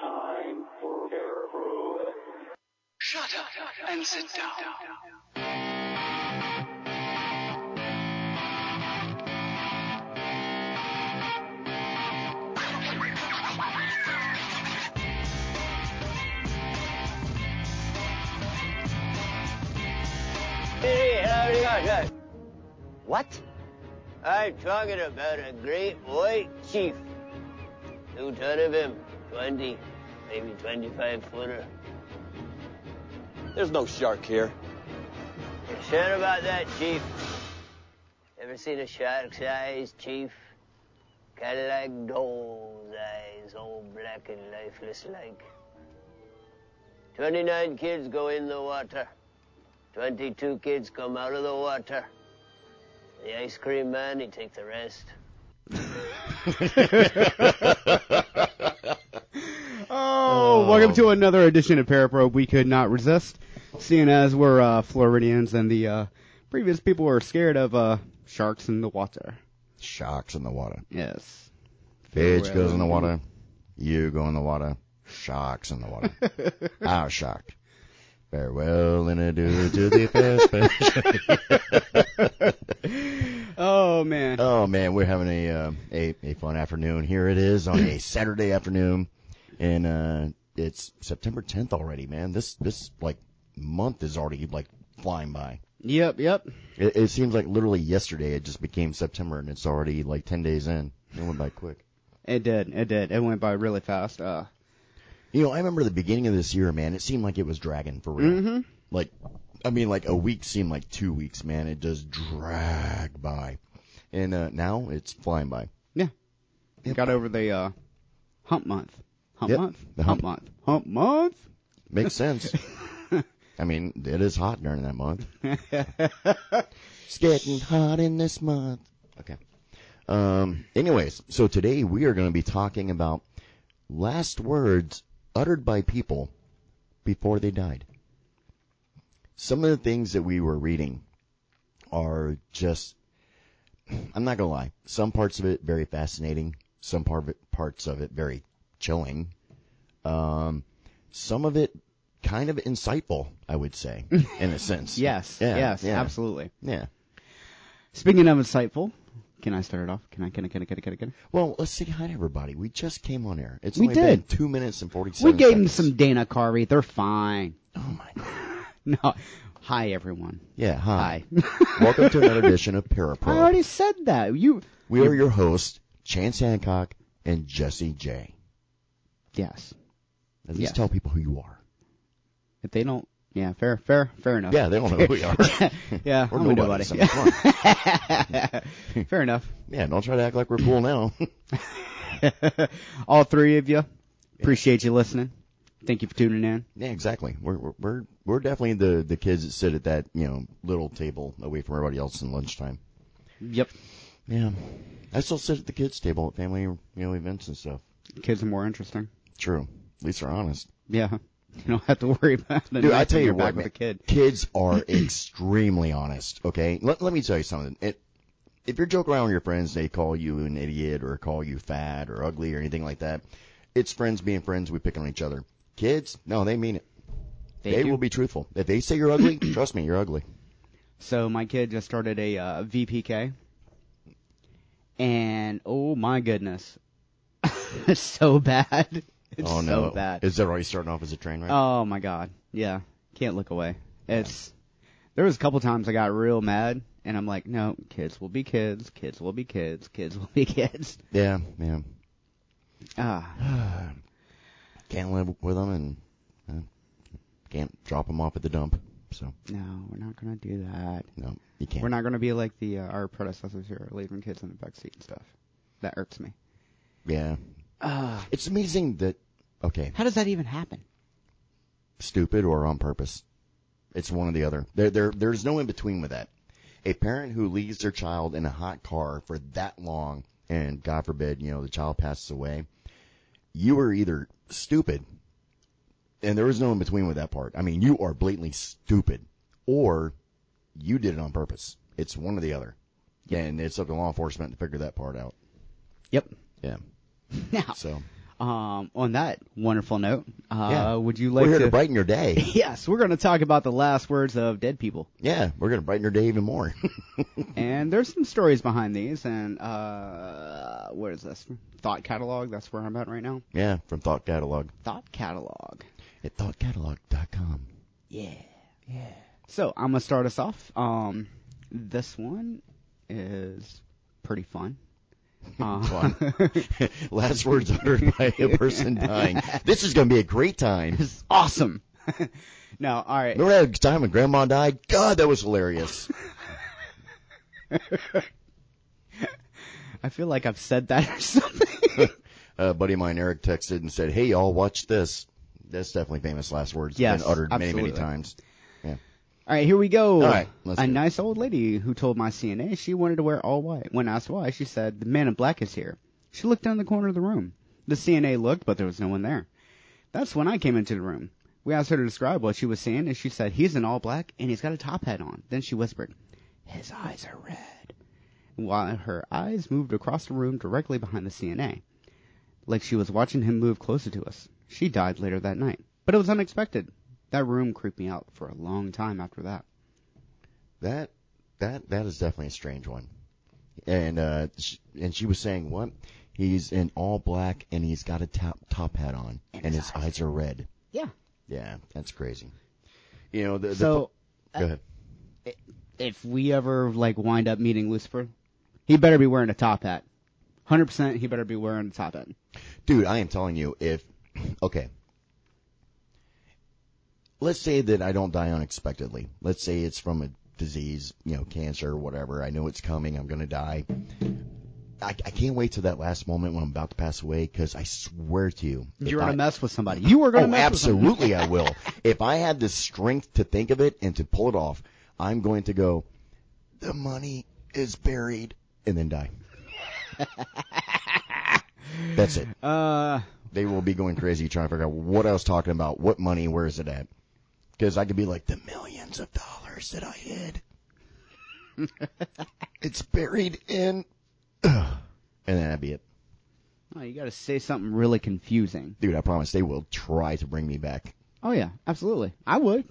time for Parapro. Shut up and sit down. Hey, howdy, howdy. What? I'm talking about a great white chief. Two ton of him, 20, maybe 25 footer. There's no shark here. You sure about that, chief? Ever seen a shark's eyes, chief? Kinda like doll's eyes, all black and lifeless like. 29 kids go in the water. 22 kids come out of the water. The ice cream man, he take the rest. Oh, welcome to another edition of Paraprobe. We could not resist, seeing as we're uh, Floridians and the uh, previous people were scared of uh, sharks in the water. Sharks in the water. Yes. Fish goes in the water. You go in the water. Sharks in the water. Our shark. Farewell and adieu to the first fish. Oh man. oh man, we're having a, uh, a a fun afternoon. Here it is on a Saturday afternoon, and uh, it's September 10th already. Man, this this like month is already like flying by. Yep, yep. It, it seems like literally yesterday it just became September, and it's already like 10 days in. It went by quick. It did. It did. It went by really fast. Uh, You know, I remember the beginning of this year, man. It seemed like it was dragging for real. mhm. Like, I mean, like a week seemed like two weeks, man. It just dragged by, and uh, now it's flying by. Yeah. Yep. Got over the uh, hump month. Hump Yep, month. the hump hump. month. Hump month. Makes sense. I mean, it is hot during that month. It's getting hot in this month. Okay. Um. Anyways, so today we are going to be talking about last words uttered by people before they died. Some of the things that we were reading are just, I'm not going to lie, some parts of it very fascinating, some part of it, parts of it very chilling, um, some of it kind of insightful, I would say, in a sense. yes. Yeah, yes. yeah. Absolutely. Yeah. Speaking of insightful, can I start it off? Can I? Can I? Can I? Can I? Can I? Can I? Well, let's say hi to everybody. We just came on air. It's We only did. been two minutes and forty seconds. We gave them some Dana Carvey. They're fine. Oh my god. No. Hi, everyone. Yeah. Hi. Hi. Welcome to another edition of Parapro. I already said that. You. We are your hosts, Chance Hancock and Jesse J. Yes. At least Yes. tell people who you are. If they don't. Yeah. Fair. Fair. Fair enough. Yeah, they don't know who we are. yeah. We're nobody. nobody. on. fair enough. Yeah, don't try to act like we're cool now. All three of you. Appreciate you listening. Thank you for tuning in. yeah, exactly. We're we're we're we're definitely the the kids that sit at that you know little table away from everybody else in lunchtime. Yep. Yeah, I still sit at the kids table at family you know events and stuff. Kids are more interesting. True. At least they're honest. Yeah. You don't have to worry about the Dude, I tell you what, man. kid. Kids are extremely honest. Okay, let let me tell you something. It, if you're joking around with your friends, they call you an idiot or call you fat or ugly or anything like that. It's friends being friends. We pick on each other. Kids, no, they mean it. They will be truthful. If they say you're ugly, trust me, you're ugly. So my kid just started a uh, VPK, and oh my goodness, so bad. It's oh no, so bad. Is that already starting off as a train wreck? Oh my god, yeah, can't look away. It's there was a couple times I got real mad, and I'm like, no, kids will be kids, kids will be kids, kids will be kids. yeah, yeah. Ah, Can't live with them and uh, can't drop them off at the dump. So no, we're not gonna do that. no, you can't. We're not gonna be like the uh, our predecessors here, leaving kids in the back seat and stuff. That irks me. Yeah, Ah, it's amazing that. Okay, how does that even happen? stupid or on purpose. It's one or the other. There, there, there's no in between with that. A parent who leaves their child in a hot car for that long, and God forbid, you know, the child passes away, you are either stupid, and there is no in between with that part. I mean, you are blatantly stupid, or you did it on purpose. It's one or the other. And it's up to law enforcement to figure that part out. Yep. Yeah. Now, So, Um, on that wonderful note, uh, Yeah. would you like We're here to? to brighten your day. yes, we're going to talk about the last words of dead people, Yeah, we're gonna brighten your day even more. and there's some stories behind these. And uh, what is this? Thought catalog. That's where I'm at right now. yeah, from Thought Catalog Thought catalog. at thoughtcatalog.com. Yeah, yeah. So I'm gonna start us off. Um, this one is pretty fun. Uh, Last words uttered by a person dying. This is gonna be a great time. This is awesome. no, all right. Remember that time when Grandma died? God, that was hilarious. I feel like I've said that or something. a buddy of mine, Eric, texted and said, "Hey, y'all, watch this." That's definitely famous last words. Yes, been uttered many, many times. All right, here we go. All right, let's a nice old lady who told my CNA she wanted to wear all white. When asked why, she said, "The man in black is here." She looked down the corner of the room. The CNA looked, but there was no one there. That's when I came into the room. We asked her to describe what she was seeing, and she said, "He's in all black, and he's got a top hat on." Then she whispered, "His eyes are red." While her eyes moved across the room directly behind the CNA, like she was watching him move closer to us. She died later that night, but it was unexpected. That room creeped me out for a long time after that. That that that is definitely a strange one. And uh, sh and she was saying what? He's in all black and he's got a top top hat on And and, his his eyes eyes are red. Yeah. Yeah, that's crazy. You know the, the So go ahead. if we ever like wind up meeting Lucifer, he better be wearing a top hat. Hundred percent, he better be wearing a top hat. Dude, I am telling you, if okay, let's say that I don't die unexpectedly. Let's say it's from a disease, you know, cancer or whatever. I know it's coming. I'm gonna die. I, I can't wait till that last moment when I'm about to pass away because I swear to you, You're gonna I- mess with somebody. You are gonna Oh, mess absolutely, I will. If I had the strength to think of it and to pull it off, I'm going to go. The money is buried, and then die. That's it. Uh, They will be going crazy trying to figure out what I was talking about. What money? Where is it at? Because I could be like the millions of dollars that I hid. it's buried in. and then that'd be it. oh, you got to say something really confusing. Dude, I promise they will try to bring me back. Oh yeah, absolutely. I would.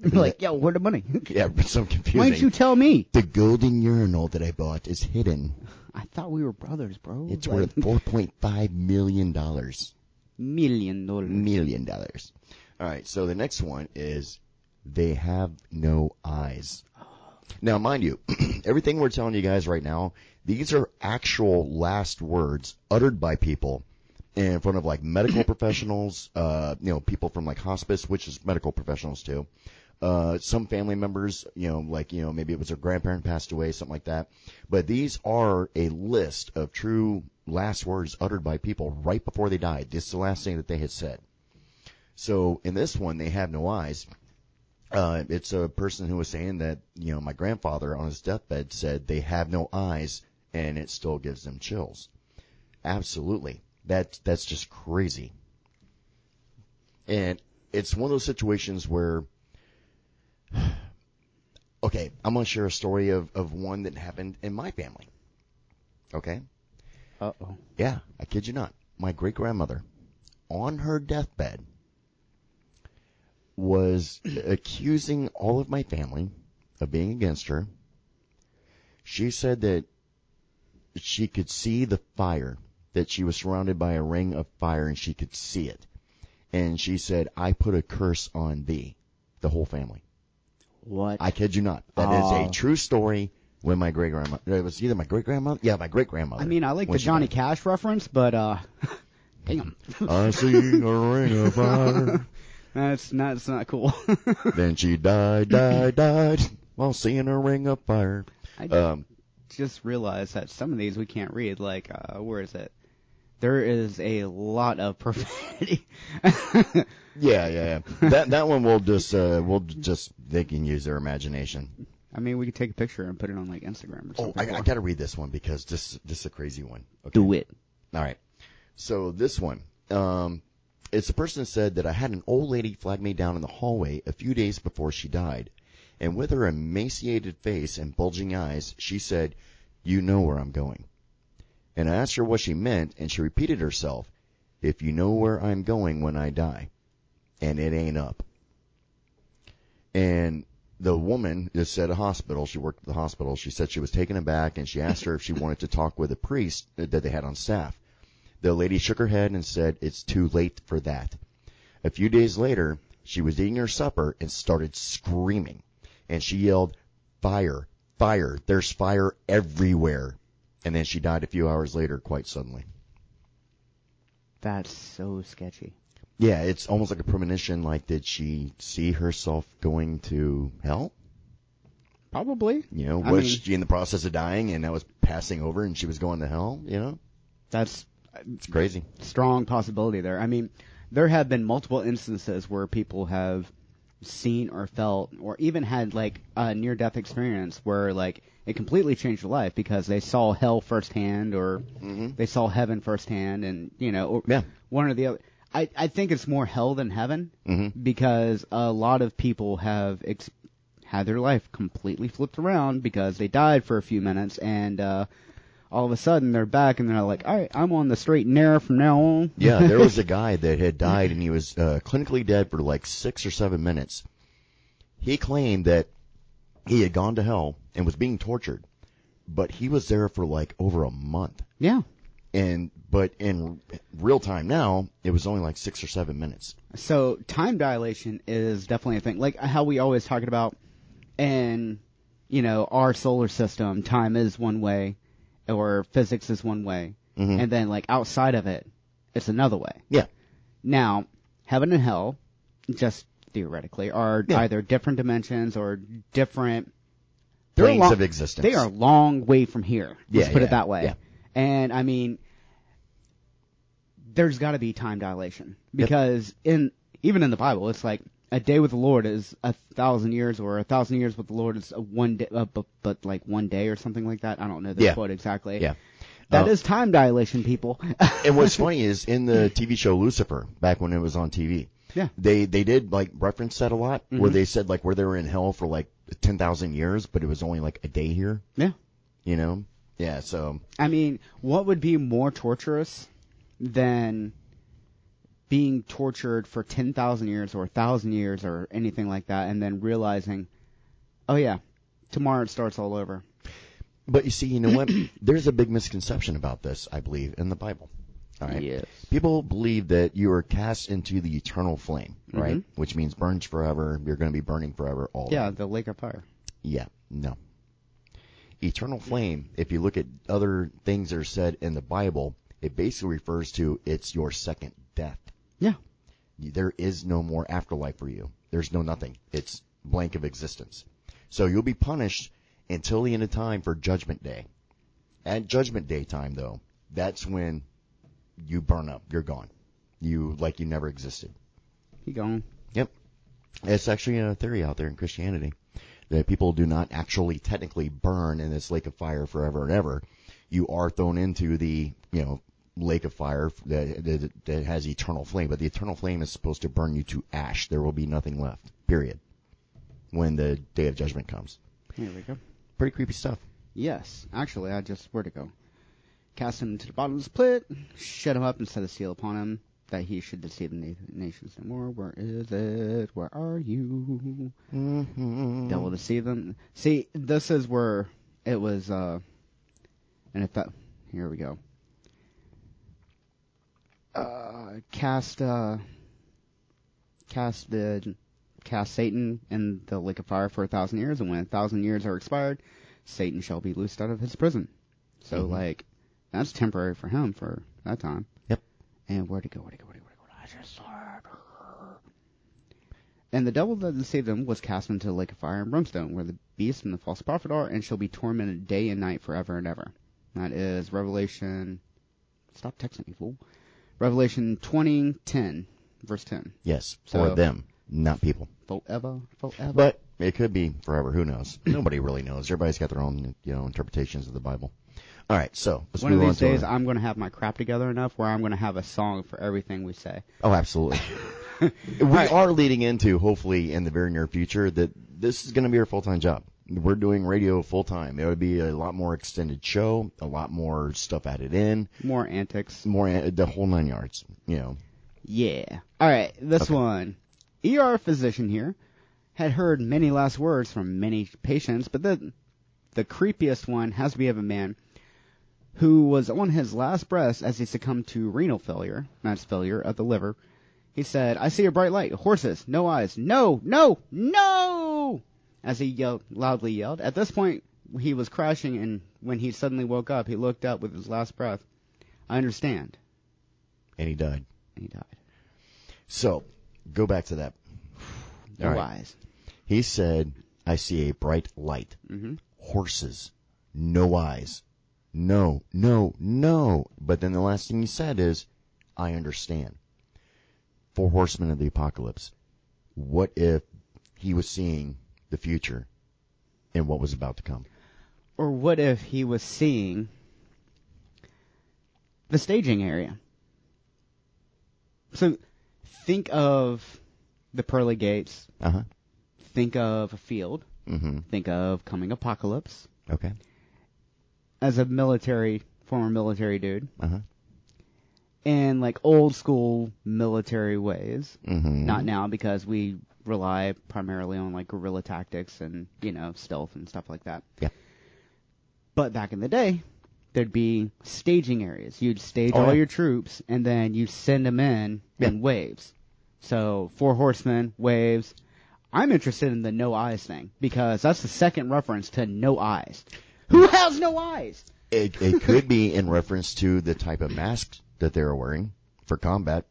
Be like, yo, where the money? Yeah, but so confusing. Why didn't you tell me? The golden urinal that I bought is hidden. I thought we were brothers, bro. It's Like, worth four point five million dollars. million dollars. Million dollars. All right. So the next one is they have no eyes. Now, mind you, everything we're telling you guys right now, these are actual last words uttered by people in front of like medical professionals, uh, you know, people from like hospice, which is medical professionals too. Uh, some family members, you know, like, you know, maybe it was their grandparent passed away, something like that. But these are a list of true last words uttered by people right before they died. This is the last thing that they had said. So in this one, they have no eyes. Uh, it's a person who was saying that, you know, my grandfather on his deathbed said they have no eyes and it still gives them chills. Absolutely. That, that's just crazy. And it's one of those situations where, okay, I'm going to share a story of, of one that happened in my family. Okay? Uh oh. Yeah, I kid you not. My great grandmother, on her deathbed, was accusing all of my family of being against her. She said that she could see the fire, that she was surrounded by a ring of fire and she could see it. And she said, I put a curse on thee, the whole family. What? I kid you not. That is Oh. a true story when my great grandmother, it was either my great grandmother, yeah, my great grandmother. I mean, I like the Johnny died. Cash reference, but uh, damn, I see a ring of fire. that's not. It's not cool. then she died, died, died while seeing a ring of fire. I Um, just realized that some of these we can't read. Like, uh, where is it? There is a lot of profanity. yeah, yeah, yeah. That that one we'll just uh, we'll just they can use their imagination. I mean, we could take a picture and put it on like Instagram or Oh, something. I, I got to read this one because this this is a crazy one. Okay. do it. All right. So this one, um, it's a person said that I had an old lady flag me down in the hallway a few days before she died, and with her emaciated face and bulging eyes, she said, "You know where I'm going." And I asked her what she meant, and she repeated herself, if you know where I'm going when I die, and it ain't up. And the woman is at a hospital. She worked at the hospital. She said she was taken aback, and she asked her if she wanted to talk with a priest that they had on staff. The lady shook her head and said, "It's too late for that." A few days later, she was eating her supper and started screaming, and she yelled, "Fire! Fire! There's fire everywhere!" And then she died a few hours later, quite suddenly. That's so sketchy. Yeah, it's almost like a premonition. Like, did she see herself going to hell? Probably. You know, I was mean- she in the process of dying and that was passing over and she was going to hell? You know, That's it's crazy. strong possibility there. I mean, there have been multiple instances where people have seen or felt or even had like a near death experience where like it completely changed their life because they saw hell firsthand or Mhm. they saw heaven firsthand and you know or Yeah. one or the other. I, I think it's more hell than heaven Mhm. because a lot of people have ex- had their life completely flipped around because they died for a few minutes and uh all of a sudden they're back and they're like, all right, I'm on the straight and narrow from now on. Yeah, there was a guy that had died and he was uh, clinically dead for like six or seven minutes. He claimed that he had gone to hell and was being tortured, but he was there for like over a month. yeah. And but in real time now, it was only like six or seven minutes. So time dilation is definitely a thing. Like how we always talk about in, you know, our solar system, time is one way or physics is one way. Mhm. And then like outside of it, it's another way. Yeah. Now, heaven and hell, just theoretically, are Yeah. either different dimensions or different Planes long- of existence. They are a long way from here. Let's Yeah, put yeah, it that way. yeah. And I mean, there's got to be time dilation because in even in the Bible, it's like a day with the Lord is a thousand years, or a thousand years with the Lord is a one day, uh, but, but like one day or something like that. I don't know the Yeah. quote exactly. Yeah. That Uh, is time dilation, people. and what's funny is in the TV show Lucifer, back when it was on TV, Yeah. they they did like reference that a lot, where Mhm. they said like where they were in hell for like ten thousand years, but it was only like a day here. Yeah. You know. Yeah. So I mean, what would be more torturous than being tortured for 10,000 years or 1,000 years or anything like that and then realizing, oh yeah, tomorrow it starts all over. But you see, you know what? There's a big misconception about this, I believe, in the Bible. All right. Yes. People believe that you are cast into the eternal flame, right? Mhm. Which means burns forever. You're going to be burning forever. All Yeah, the lake of fire. Yeah. No. Eternal flame. If you look at other things that are said in the Bible, it basically refers to it's your second death. Yeah. There is no more afterlife for you. There's no nothing. It's blank of existence. So you'll be punished until the end of time for judgment day. At judgment day time though, that's when you burn up. You're gone. You, like you never existed. He gone. Yep. It's actually a theory out there in Christianity that people do not actually technically burn in this lake of fire forever and ever. You are thrown into the, you know, lake of fire that, that, that has eternal flame, but the eternal flame is supposed to burn you to ash. There will be nothing left. Period. When the day of judgment comes. Here we go. Pretty creepy stuff. Yes, actually, I just, where to go? Cast him to the bottomless pit, shut him up and set a seal upon him, that he should deceive the na- nations no more. Where is it? Where are you? Mm-hmm. devil see them. See, this is where it was, uh, and if that, here we go. Uh, cast, uh, cast the, cast Satan in the lake of fire for a thousand years, and when a thousand years are expired, Satan shall be loosed out of his prison. So, Mhm. like, that's temporary for him for that time. Yep. And where to go? Where to go? Where to go? Where to go? I just saw. And the devil that deceived them was cast into the lake of fire and brimstone, where the beast and the false prophet are, and shall be tormented day and night forever and ever. That is Revelation. Stop texting me, fool. Revelation twenty ten, verse ten. Yes, for So- them, not people. Forever, forever. But it could be forever. Who knows? Nobody really knows. Everybody's got their own, you know, interpretations of the Bible. All right, so let's one of on these to days, I'm going to have my crap together enough where I'm going to have a song for everything we say. Oh, absolutely. we right. are leading into hopefully in the very near future that this is going to be our full time job. We're doing radio full time. It would be a lot more extended show, a lot more stuff added in, More antics. more an- the whole nine yards. You know, Yeah. All right, this Okay. one. ER physician here had heard many last words from many patients, but the the creepiest one has to be of a man who was on his last breaths as he succumbed to renal failure, that's failure of the liver. He said, "I see a bright light. Horses, no eyes. No, no, no!" As he yelled, loudly yelled. At this point, he was crashing, and when he suddenly woke up, he looked up with his last breath. I understand, and he died. and he died. So go back to that. No All right. eyes. He said, "I see a bright light. hmm Horses, no eyes. No, no, no." But then the last thing he said is, "I understand." Four horsemen of the apocalypse. What if he was seeing the future and what was about to come? Or what if he was seeing the staging area? So think of the pearly gates, Uh huh. think of a field, Mm-hmm. think of coming apocalypse. Okay. As a military, former military dude, Uh huh. in like old school military ways, Mm-hmm. not now because we rely primarily on like guerrilla tactics and, you know, stealth and stuff like that. Yeah. But back in the day, there'd be staging areas. You'd stage Oh, all yeah. your troops and then you send them in in waves. So four horsemen, waves. I'm interested in the no eyes thing because that's the second reference to no eyes. Who has no eyes? It, it could be in reference to the type of masks that they were wearing for combat.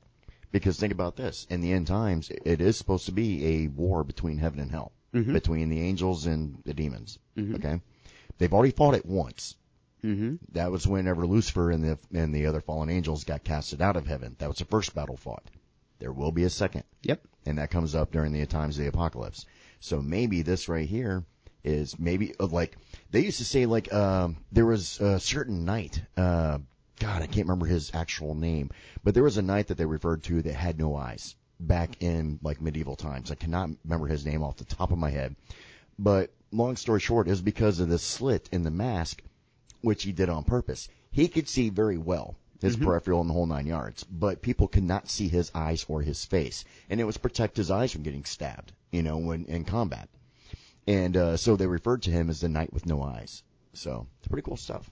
Because think about this: in the end times, it is supposed to be a war between heaven and hell, Mhm. between the angels and the demons. Mhm. Okay, they've already fought it once. Mm-hmm. That was whenever Lucifer and the and the other fallen angels got casted out of heaven. That was the first battle fought. There will be a second, Yep. and that comes up during the times of the apocalypse. So maybe this right here is maybe like they used to say like um, there was a certain knight Uh, God, I can't remember his actual name, but there was a knight that they referred to that had no eyes back in like medieval times. I cannot remember his name off the top of my head, but long story short is because of the slit in the mask, which he did on purpose. He could see very well his peripheral and the whole nine yards, but people could not see his eyes or his face, and it was protect his eyes from getting stabbed, you know, when in combat. And uh, so they referred to him as the knight with no eyes. So it's pretty cool stuff.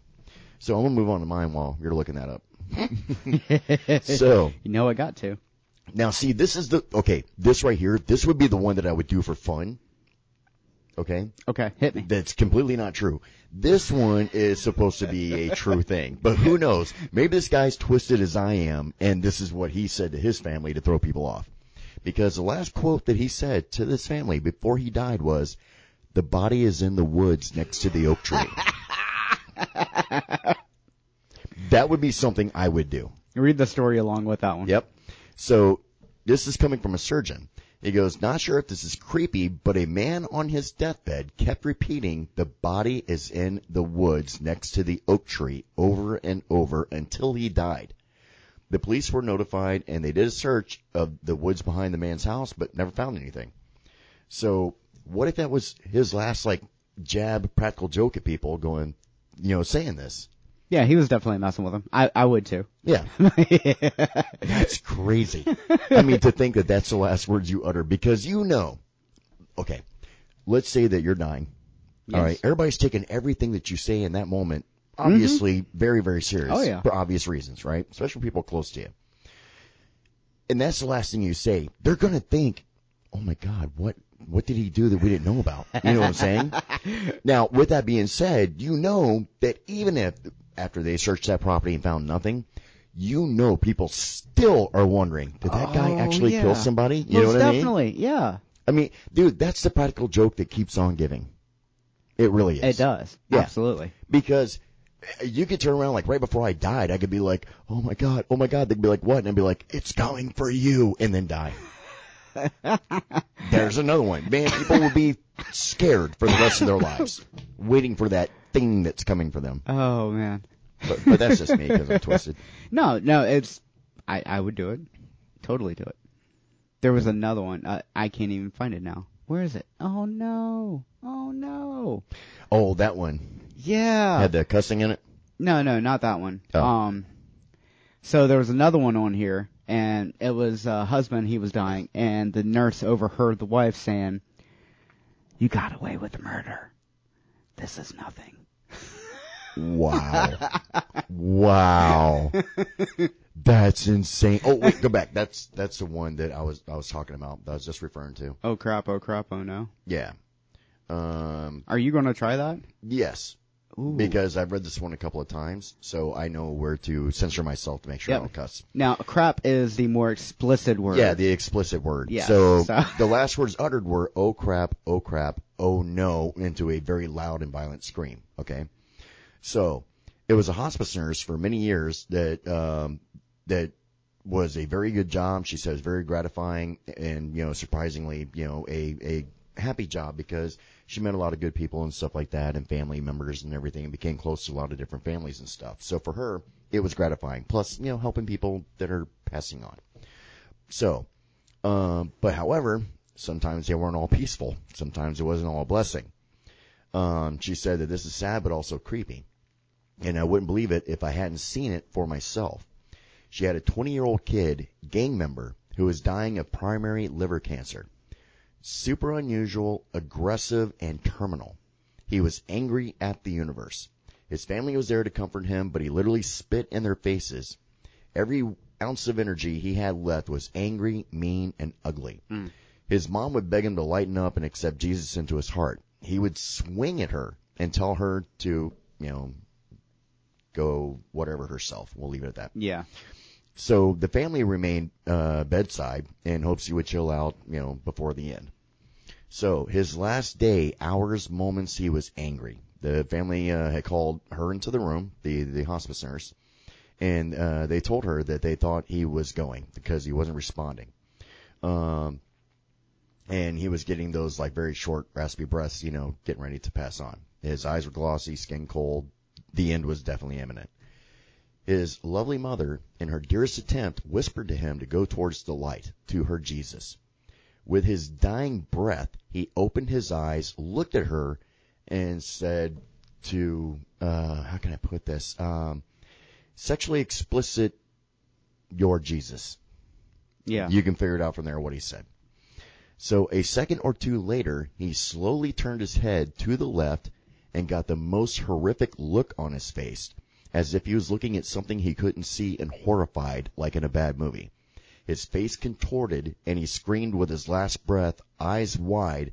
So I'm gonna move on to mine while you're looking that up. so You know I got to. now, see, this is the okay. This right here, this would be the one that I would do for fun. Okay, Okay, hit me. that's completely not true. This one is supposed to be a true thing, but who knows? Maybe this guy's twisted as I am, and this is what he said to his family to throw people off. Because the last quote that he said to this family before he died was, "The body is in the woods next to the oak tree." that would be something I would do. Read the story along with that one. Yep. So this is coming from a surgeon. He goes, not sure if this is creepy, but a man on his deathbed kept repeating, the body is in the woods next to the oak tree over and over until he died. The police were notified and they did a search of the woods behind the man's house, but never found anything. So what if that was his last like jab practical joke at people going, you know, saying this? Yeah, he was definitely messing with him. I, I would too. Yeah. That's crazy. I mean, to think that that's the last words you utter because you know. Okay, let's say that you're dying. All Yes. right, everybody's taking everything that you say in that moment, mm-hmm. obviously, very, very serious. Oh, yeah. For obvious reasons, right? Especially people close to you. And that's the last thing you say. They're gonna think, "Oh my God, what what did he do that we didn't know about?" You know what I'm saying? now, with that being said, you know that even if after they searched that property and found nothing, you know people still are wondering, did that guy Oh, actually yeah. kill somebody? You Most know what I mean? definitely, yeah. I mean, dude, that's the practical joke that keeps on giving. It really is. It does. Yeah. Absolutely. Because eh, you could turn around like right before I died, I could be like, "Oh my god, oh my god." They'd be like, "What?" And I'd be like, "It's coming for you," and then die. There's another one. Man, people will be scared for the rest of their lives, waiting for that thing that's coming for them. Oh man. But, but that's just me because I'm twisted. No, no, it's I I would do it. Totally do it. There was another one. I I can't even find it now. Where is it? Oh no! Oh no! Oh, that one Yeah. had the cussing in it. No, no, not that one. Oh. Um, so there was another one on here, and it was a husband. He was dying, and the nurse overheard the wife saying, "You got away with murder. This is nothing." Wow. wow. That's insane. Oh wait, go back. That's that's the one that I was I was talking about. That I was just referring to. Oh crap! Oh crap! Oh no! Yeah. Um. Are you gonna try that? Yes. Ooh. Because I've read this one a couple of times, so I know where to censor myself to make sure Yep. I don't cuss. now, crap is the more explicit word. Yeah, the explicit word. Yeah, So, so- the last words uttered were "oh crap," "oh crap," "oh no" into a very loud and violent scream. Okay. So it was a hospice nurse for many years that um, that was a very good job. She says very gratifying and you know surprisingly you know a a happy job because she met a lot of good people and stuff like that and family members and everything and became close to a lot of different families and stuff. So for her it was gratifying. Plus you know helping people that are passing on. So, um, but however, sometimes they weren't all peaceful. Sometimes it wasn't all a blessing. Um, she said that this is sad but also creepy. And I wouldn't believe it if I hadn't seen it for myself. She had a 20 year old kid, gang member, who was dying of primary liver cancer. Super unusual, aggressive, and terminal. He was angry at the universe. His family was there to comfort him, but he literally spit in their faces. Every ounce of energy he had left was angry, mean, and ugly. His mom would beg him to lighten up and accept Jesus into his heart. He would swing at her and tell her to, you know, go whatever herself. We'll leave it at that. Yeah. So the family remained uh, bedside in hopes he would chill out, you know, before the end. So his last day, hours, moments, he was angry. The family uh, had called her into the room, the the hospice nurse, and uh, they told her that they thought he was going because he wasn't responding. Um, and he was getting those like very short, raspy breaths, you know, getting ready to pass on. His eyes were glossy, skin cold. The end was definitely imminent. His lovely mother, in her dearest attempt, whispered to him to go towards the light, to her Jesus. With his dying breath, he opened his eyes, looked at her, and said to, uh, how can I put this? Um, sexually explicit, your Jesus. Yeah. You can figure it out from there what he said. So a second or two later, he slowly turned his head to the left and got the most horrific look on his face, as if he was looking at something he couldn't see and horrified like in a bad movie. His face contorted and he screamed with his last breath, eyes wide,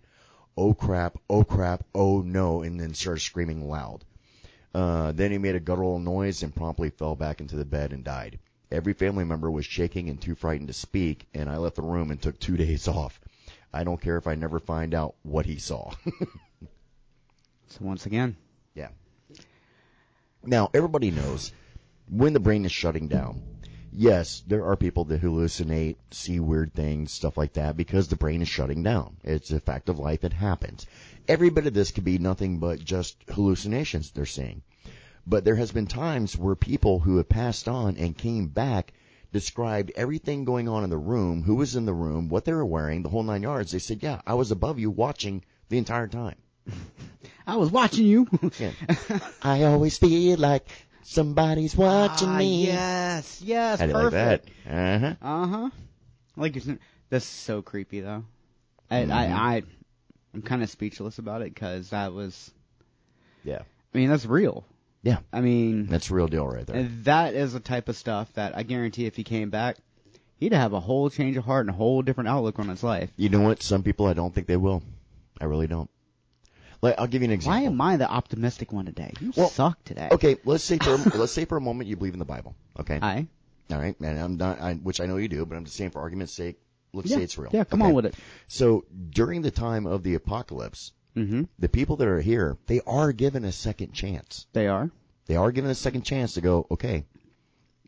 oh crap, oh crap, oh no, and then started screaming loud. Uh, then he made a guttural noise and promptly fell back into the bed and died. Every family member was shaking and too frightened to speak, and I left the room and took two days off. I don't care if I never find out what he saw. So once again, yeah. Now, everybody knows when the brain is shutting down, yes, there are people that hallucinate, see weird things, stuff like that, because the brain is shutting down. It's a fact of life. It happens. Every bit of this could be nothing but just hallucinations they're seeing. But there has been times where people who have passed on and came back described everything going on in the room, who was in the room, what they were wearing, the whole nine yards. They said, yeah, I was above you watching the entire time. I was watching you. Yeah. I always feel like somebody's watching Ah, me. Yes, yes, How do like that? Uh-huh. Uh huh. Like it's, this is so creepy though. I Mhm. I, I I'm kind of speechless about it because that was. Yeah. I mean that's real. Yeah. I mean That's real deal right there. and that is the type of stuff that I guarantee if he came back, he'd have a whole change of heart and a whole different outlook on his life. You know what? Some people I don't think they will. I really don't. I'll give you an example. Why am I the optimistic one today? You Well, suck today. Okay, let's say for let's say for a moment you believe in the Bible. Okay. Hi. All right, and I'm not, I, which I know you do, but I'm just saying for argument's sake, let's Yeah. say it's real. Yeah, come Okay? on with it. So during the time of the apocalypse, Mm-hmm. the people that are here, they are given a second chance. They are, They are given a second chance to go, okay,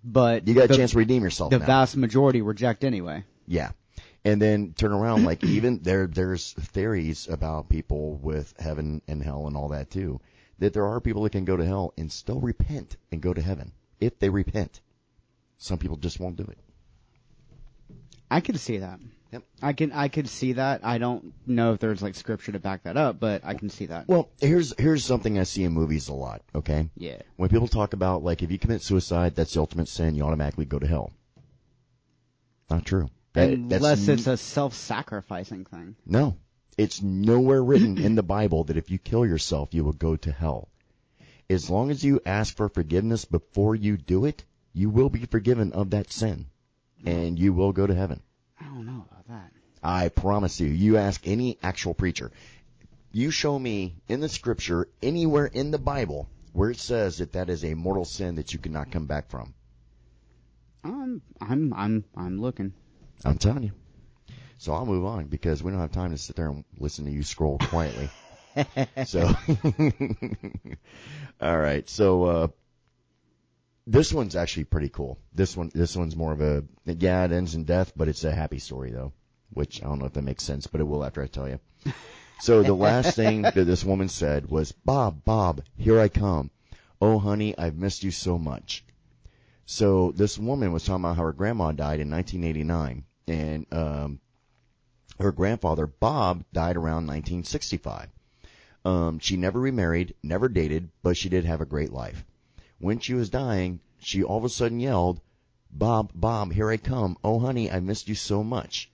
but you got a chance to redeem yourself the now. vast majority reject anyway. Yeah. And then turn around, like even there, there's theories about people with heaven and hell and all that too. That there are people that can go to hell and still repent and go to heaven if they repent. Some people just won't do it. I could see that. Yep. I can I could see that. I don't know if there's like scripture to back that up, but I can see that. Well, here's here's something I see in movies a lot. Okay, yeah. when people talk about like if you commit suicide, that's the ultimate sin. You automatically go to hell. Not true. That- that's Unless it's a self-sacrificing thing. No. It's nowhere written in the Bible that if you kill yourself, you will go to hell. As long as you ask for forgiveness before you do it, you will be forgiven of that sin. And you will go to heaven. I don't know about that. I promise you. You ask any actual preacher. You show me in the scripture anywhere in the Bible where it says that that is a mortal sin that you cannot come back from. Um, I'm I'm I'm looking. I'm telling you. So I'll move on because we don't have time to sit there and listen to you scroll quietly. so, all right. So, uh, this one's actually pretty cool. This one, this one's more of a, yeah, it ends in death, but it's a happy story though, which I don't know if that makes sense, but it will after I tell you. So the last thing that this woman said was, Bob, Bob, here I come. Oh honey, I've missed you so much. So this woman was talking about how her grandma died in 1989 and, um, her grandfather Bob died around 1965. Um, she never remarried, never dated, but she did have a great life. When she was dying, she all of a sudden yelled, Bob, Bob, here I come. Oh honey, I missed you so much.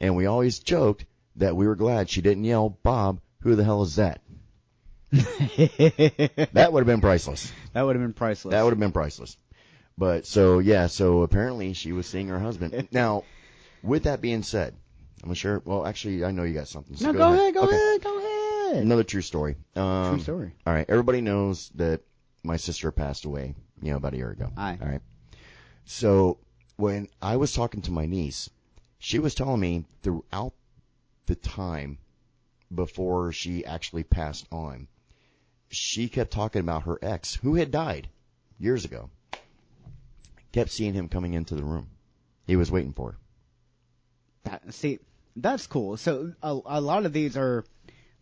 And we always joked that we were glad she didn't yell, Bob, who the hell is that? That would have been priceless. That would have been priceless. That would have been priceless. But so yeah, so apparently she was seeing her husband. now, with that being said, I'm sure. Well, actually, I know you got something. So no, go, ahead, go Okay. ahead, go ahead. Another true story. Um, True story. All right, everybody knows that my sister passed away, you know, about a year ago. Aye. All right. So when I was talking to my niece, she was telling me throughout the time before she actually passed on, she kept talking about her ex who had died years ago. Kept seeing him coming into the room. He was waiting for her. That, see, that's cool. So a, a lot of these are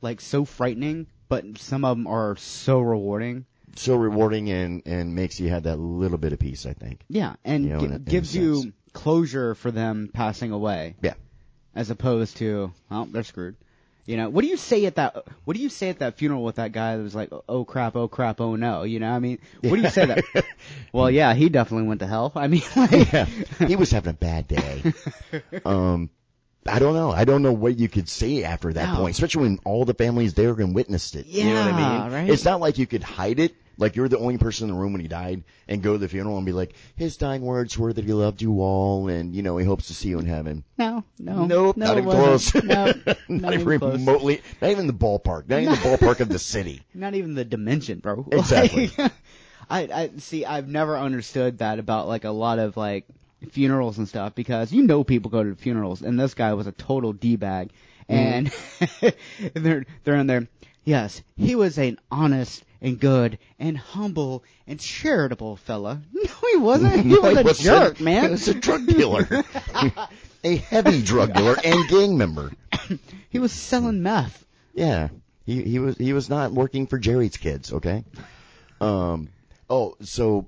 like so frightening, but some of them are so rewarding. So rewarding and and makes you have that little bit of peace, I think. Yeah, and You know, gi- in a- in gives you closure for them passing away. Yeah. As opposed to, well, they're screwed. You know, what do you say at that? What do you say at that funeral with that guy that was like, "Oh crap, oh crap, oh no"? You know, I mean, what do you say that? well, yeah, he definitely went to hell. I mean, like, yeah, he was having a bad day. Um, I don't know. I don't know what you could say after that No. point, especially when all the families there and witnessed it. you know what I Yeah, mean? right. It's not like you could hide it. Like you're the only person in the room when he died, and go to the funeral and be like, his dying words were that he loved you all, and you know he hopes to see you in heaven. no, no, nope, no, not even close. No, not, not even even close. remotely. Not even the ballpark. Not even the ballpark of the city. Not even the dimension, bro. Exactly. Like, I, I see. I've never understood that about like a lot of like funerals and stuff because you know people go to funerals and this guy was a total d bag mm-hmm. and they're they're in there. Yes, he was an honest and good and humble and charitable fella. No, he wasn't. He was a wasn't. jerk, He man. He was a drug dealer, a heavy drug dealer and gang member. He was selling meth. Yeah, he he was he was not working for Jerry's kids. Okay. Um. Oh, so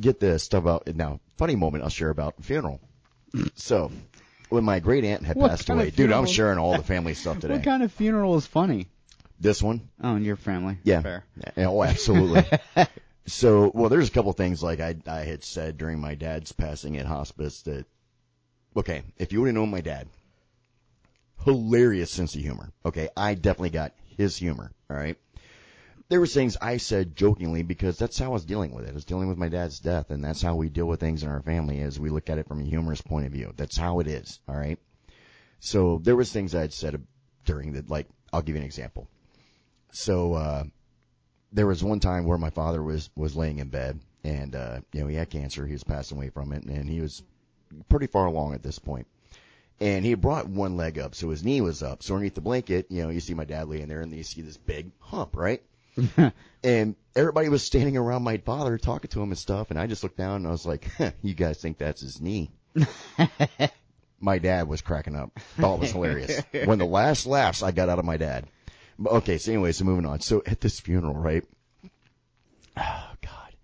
get this stuff about now. Funny moment I'll share about funeral. So, when my great aunt had What passed kind of away, dude, I'm sharing all the family stuff today. What kind of funeral is funny? This one, Oh, in your family. yeah, Fair. Yeah, oh, absolutely. so, well, there's a couple things like I I had said during my dad's passing at hospice that, okay, if you would have known my dad, hilarious sense of humor. Okay, I definitely got his humor. All right. There were things I said jokingly because that's how I was dealing with it. I was dealing with my dad's death, and that's how we deal with things in our family is we look at it from a humorous point of view. That's how it is. All right. So there was things I had said during the like. I'll give you an example. So uh, there was one time where my father was was laying in bed, and uh, you know he had cancer. He was passing away from it, and he was pretty far along at this point. And he brought one leg up, so his knee was up. So underneath the blanket, you know, you see my dad laying there, and then you see this big hump, right? and everybody was standing around my father talking to him and stuff, and I just looked down and I was like, "You guys think that's his knee?" my dad was cracking up. Thought it was hilarious. When the last laughs I got out of my dad. Okay, so anyway, so moving on. So at this funeral, right? Oh God,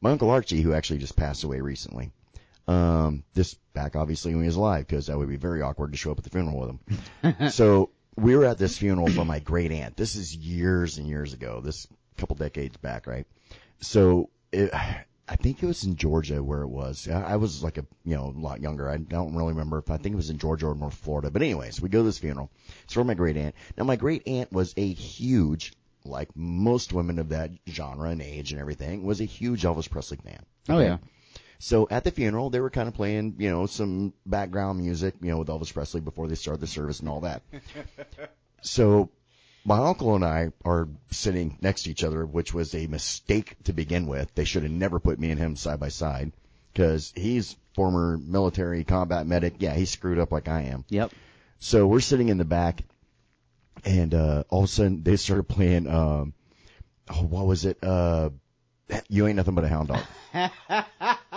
my uncle Archie, who actually just passed away recently, Um, this back obviously when he was alive because that would be very awkward to show up at the funeral with him. so we were at this funeral for my great aunt. This is years and years ago. This couple decades back, right? So it, I think it was in Georgia where it was. I I was like a you know a lot younger. I don't really remember if I think it was in Georgia or North Florida. But anyways, we go to this funeral. It's for my great aunt. Now my great aunt was a huge, like most women of that genre and age and everything, was a huge Elvis Presley fan. Oh yeah. So at the funeral, they were kind of playing, you know, some background music, you know, with Elvis Presley before they started the service and all that. so my uncle and I are sitting next to each other, which was a mistake to begin with. They should have never put me and him side by side because he's former military combat medic. Yeah, he screwed up like I am. Yep. So we're sitting in the back, and uh, all of a sudden they started playing. Um, oh, what was it? Uh, you ain't nothing but a hound dog.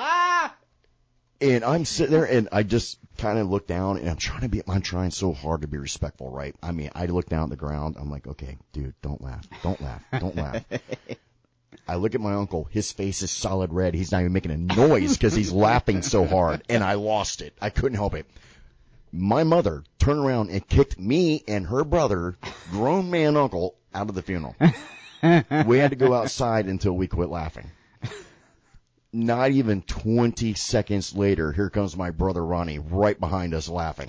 and I'm sitting there, and I just kind of look down, and I'm trying to be. I'm trying so hard to be respectful, right? I mean, I look down at the ground. I'm like, okay, dude, don't laugh, don't laugh, don't laugh. I look at my uncle. His face is solid red. He's not even making a noise because he's laughing so hard, and I lost it. I couldn't help it my mother turned around and kicked me and her brother, grown man uncle, out of the funeral. we had to go outside until we quit laughing. Not even 20 seconds later, here comes my brother Ronnie right behind us laughing.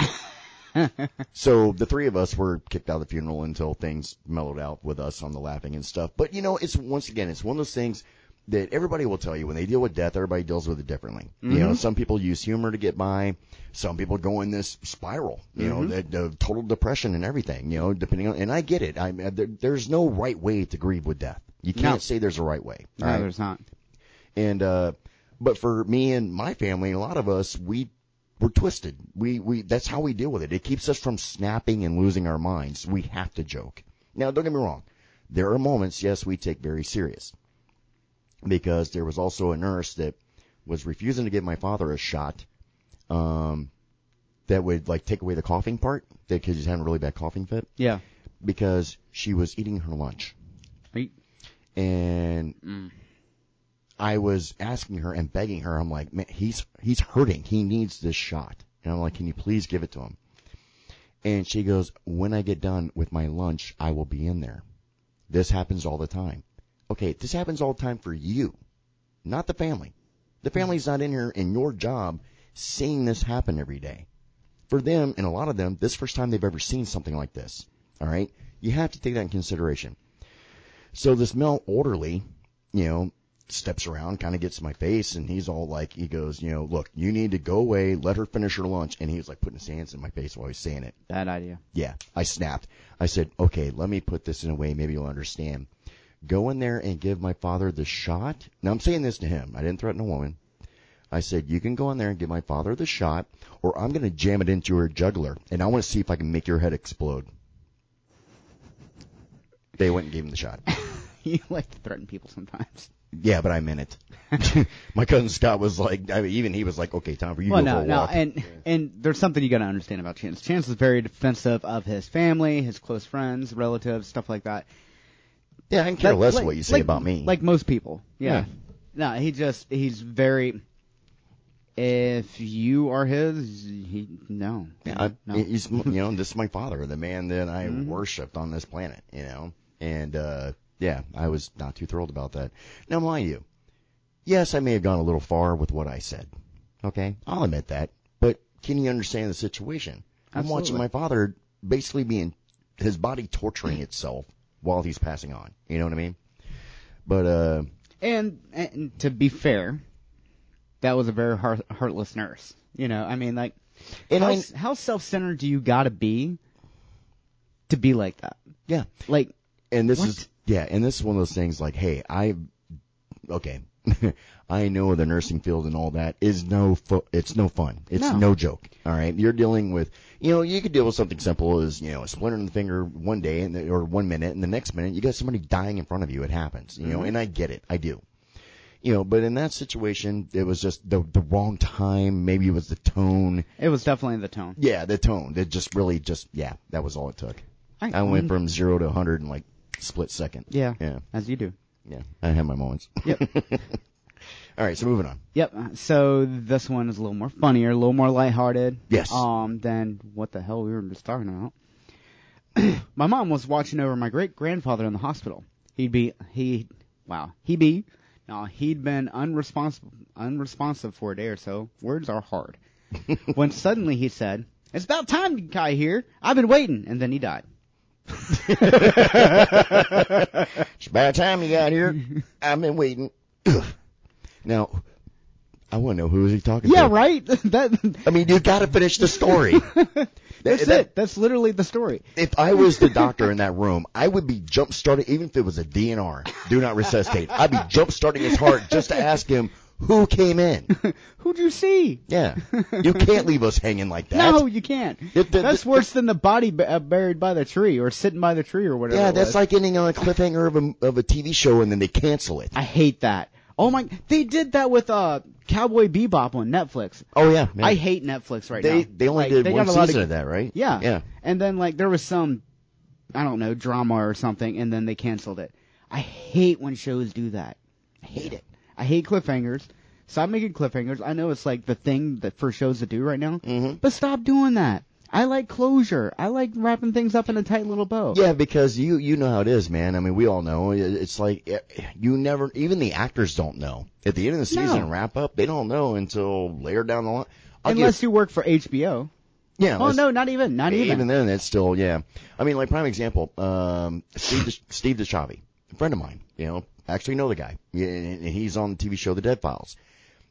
so the three of us were kicked out of the funeral until things mellowed out with us on the laughing and stuff. But you know, it's once again, it's one of those things that everybody will tell you when they deal with death, everybody deals with it differently. You know, mm-hmm. some people use humor to get by. Some people go in this spiral, you know, mm-hmm. the, the total depression and everything, you know, depending on, and I get it. I, there, there's no right way to grieve with death. You can't No. say there's a right way. No, right? there's not. And, uh, but for me and my family, a lot of us, we, we're twisted. We, we, that's how we deal with it. It keeps us from snapping and losing our minds. We have to joke. Now, don't get me wrong. There are moments, yes, we take very serious. Because there was also a nurse that was refusing to give my father a shot, um, that would like take away the coughing part, that because he's having a really bad coughing fit, Yeah. because she was eating her lunch. Right. And Mm. I was asking her and begging her. I'm like, man, he's he's hurting. He needs this shot. And I'm like, can you please give it to him? And she goes, when I get done with my lunch, I will be in there. This happens all the time. Okay, this happens all the time for you, not the family. The family's not in here in your job seeing this happen every day. For them, and a lot of them, this first time they've ever seen something like this. All right? You have to take that in consideration. So this male orderly, you know, steps around, kind of gets in my face, and he's all like, he goes, you know, look, you need to go away, let her finish her lunch. And he was like putting his hands in my face while he was saying it. Bad idea. Yeah, I snapped. I said, okay, let me put this in a way maybe you'll understand. Go in there and give my father the shot. Now I'm saying this to him. I didn't threaten a woman. I said, you can go in there and give my father the shot, or I'm going to jam it into your jugular, and I want to see if I can make your head explode. They went and gave him the shot. you like to threaten people sometimes. Yeah, but I meant it. my cousin Scott was like, I mean, even he was like, okay, time for you to well, go no, for a no, walk. and and there's something you got to understand about Chance. Chance is very defensive of his family, his close friends, relatives, stuff like that. yeah, I can care Like- less like- what you say like- about me. Like most people. Yeah. Yeah. No, he just he's very. If you are his, he no. Yeah, I, no. he's you know this is my father, the man that I Mhm. worshipped on this planet, you know, and uh yeah, I was not too thrilled about that. Now, mind you, yes, I may have gone a little far with what I said. Okay, I'll admit that, but can you understand the situation? I'm watching my father basically being his body torturing itself while he's passing on. You know what I mean? But uh And, and to be fair, that was a very heart, heartless nurse. You know, I mean, like, and how, I how self-centered do you gotta be to be like that? yeah, Like, and this What? is yeah, and this is one of those things like, hey, I okay, I know the nursing field and all that is no fu- it's no fun. It's No. no. joke. All right, you're dealing with you know you could deal with something simple as you know a splinter in the finger one day and the, or one minute, and the next minute you got somebody dying in front of you. It happens, you know, mm-hmm. and I get it, I do. You know, but in that situation, it was just the the wrong time. Maybe it was the tone. it was definitely the tone. Yeah, the tone. It just really just yeah, that was all it took. I, I went from zero to 100 in like split second. yeah, Yeah. as you do. Yeah, I have my moments. Yep. All right, so moving on. Yep. So this one is a little more funnier, a little more lighthearted. Yes. Um, than what the hell we were just talking about. my mom was watching over my great grandfather in the hospital. He'd be he, wow, He'd be, no, he'd been unresponsive, unresponsive for a day or so. Words are hard. when suddenly he said, "It's about time you got here. I've been waiting," and then he died. It's about time you got here. I've been waiting. Now, I want to know who is he talking Yeah, to. right. that I mean, you got to finish the story. that's That- it. That's literally the story. If I was the doctor in that room, I would be jump starting, even if it was a DNR, do not resuscitate. I'd be jump starting his heart just to ask him who came in. Who'd you see? Yeah, you can't leave us hanging like that. No, you can't. The- the- That's the- worse than the body bu- uh, buried by the tree or sitting by the tree or whatever. yeah, that's like ending on a cliffhanger of a of a TV show and then they cancel it. I hate that. Oh my! They did that with uh Cowboy Bebop on Netflix. Oh yeah. I hate Netflix right they now. they only Like, did they one got a lot season of, of that, right? Yeah. yeah. And then like there was some, I don't know, drama or something, and then they canceled it. I hate when shows do that. I hate it. I hate cliffhangers. Stop making cliffhangers. I know it's like the thing that for shows to do right now, Mhm. but stop doing that. I like closure. I like wrapping things up in a tight little bow. Yeah, because you you know how it is, man. I mean, we all know. It's like eh, you never, even the actors don't know. At the end of the season No. wrap up, they don't know until later down the line. I'll Unless give, you work for HBO. yeah, Oh no, not even, not even. even then, it's still yeah. I mean, like prime example, um, Steve De- Steve DiSchiavi, a friend of mine. You know, actually know the guy. Yeah, and he's on the TV show The Dead Files.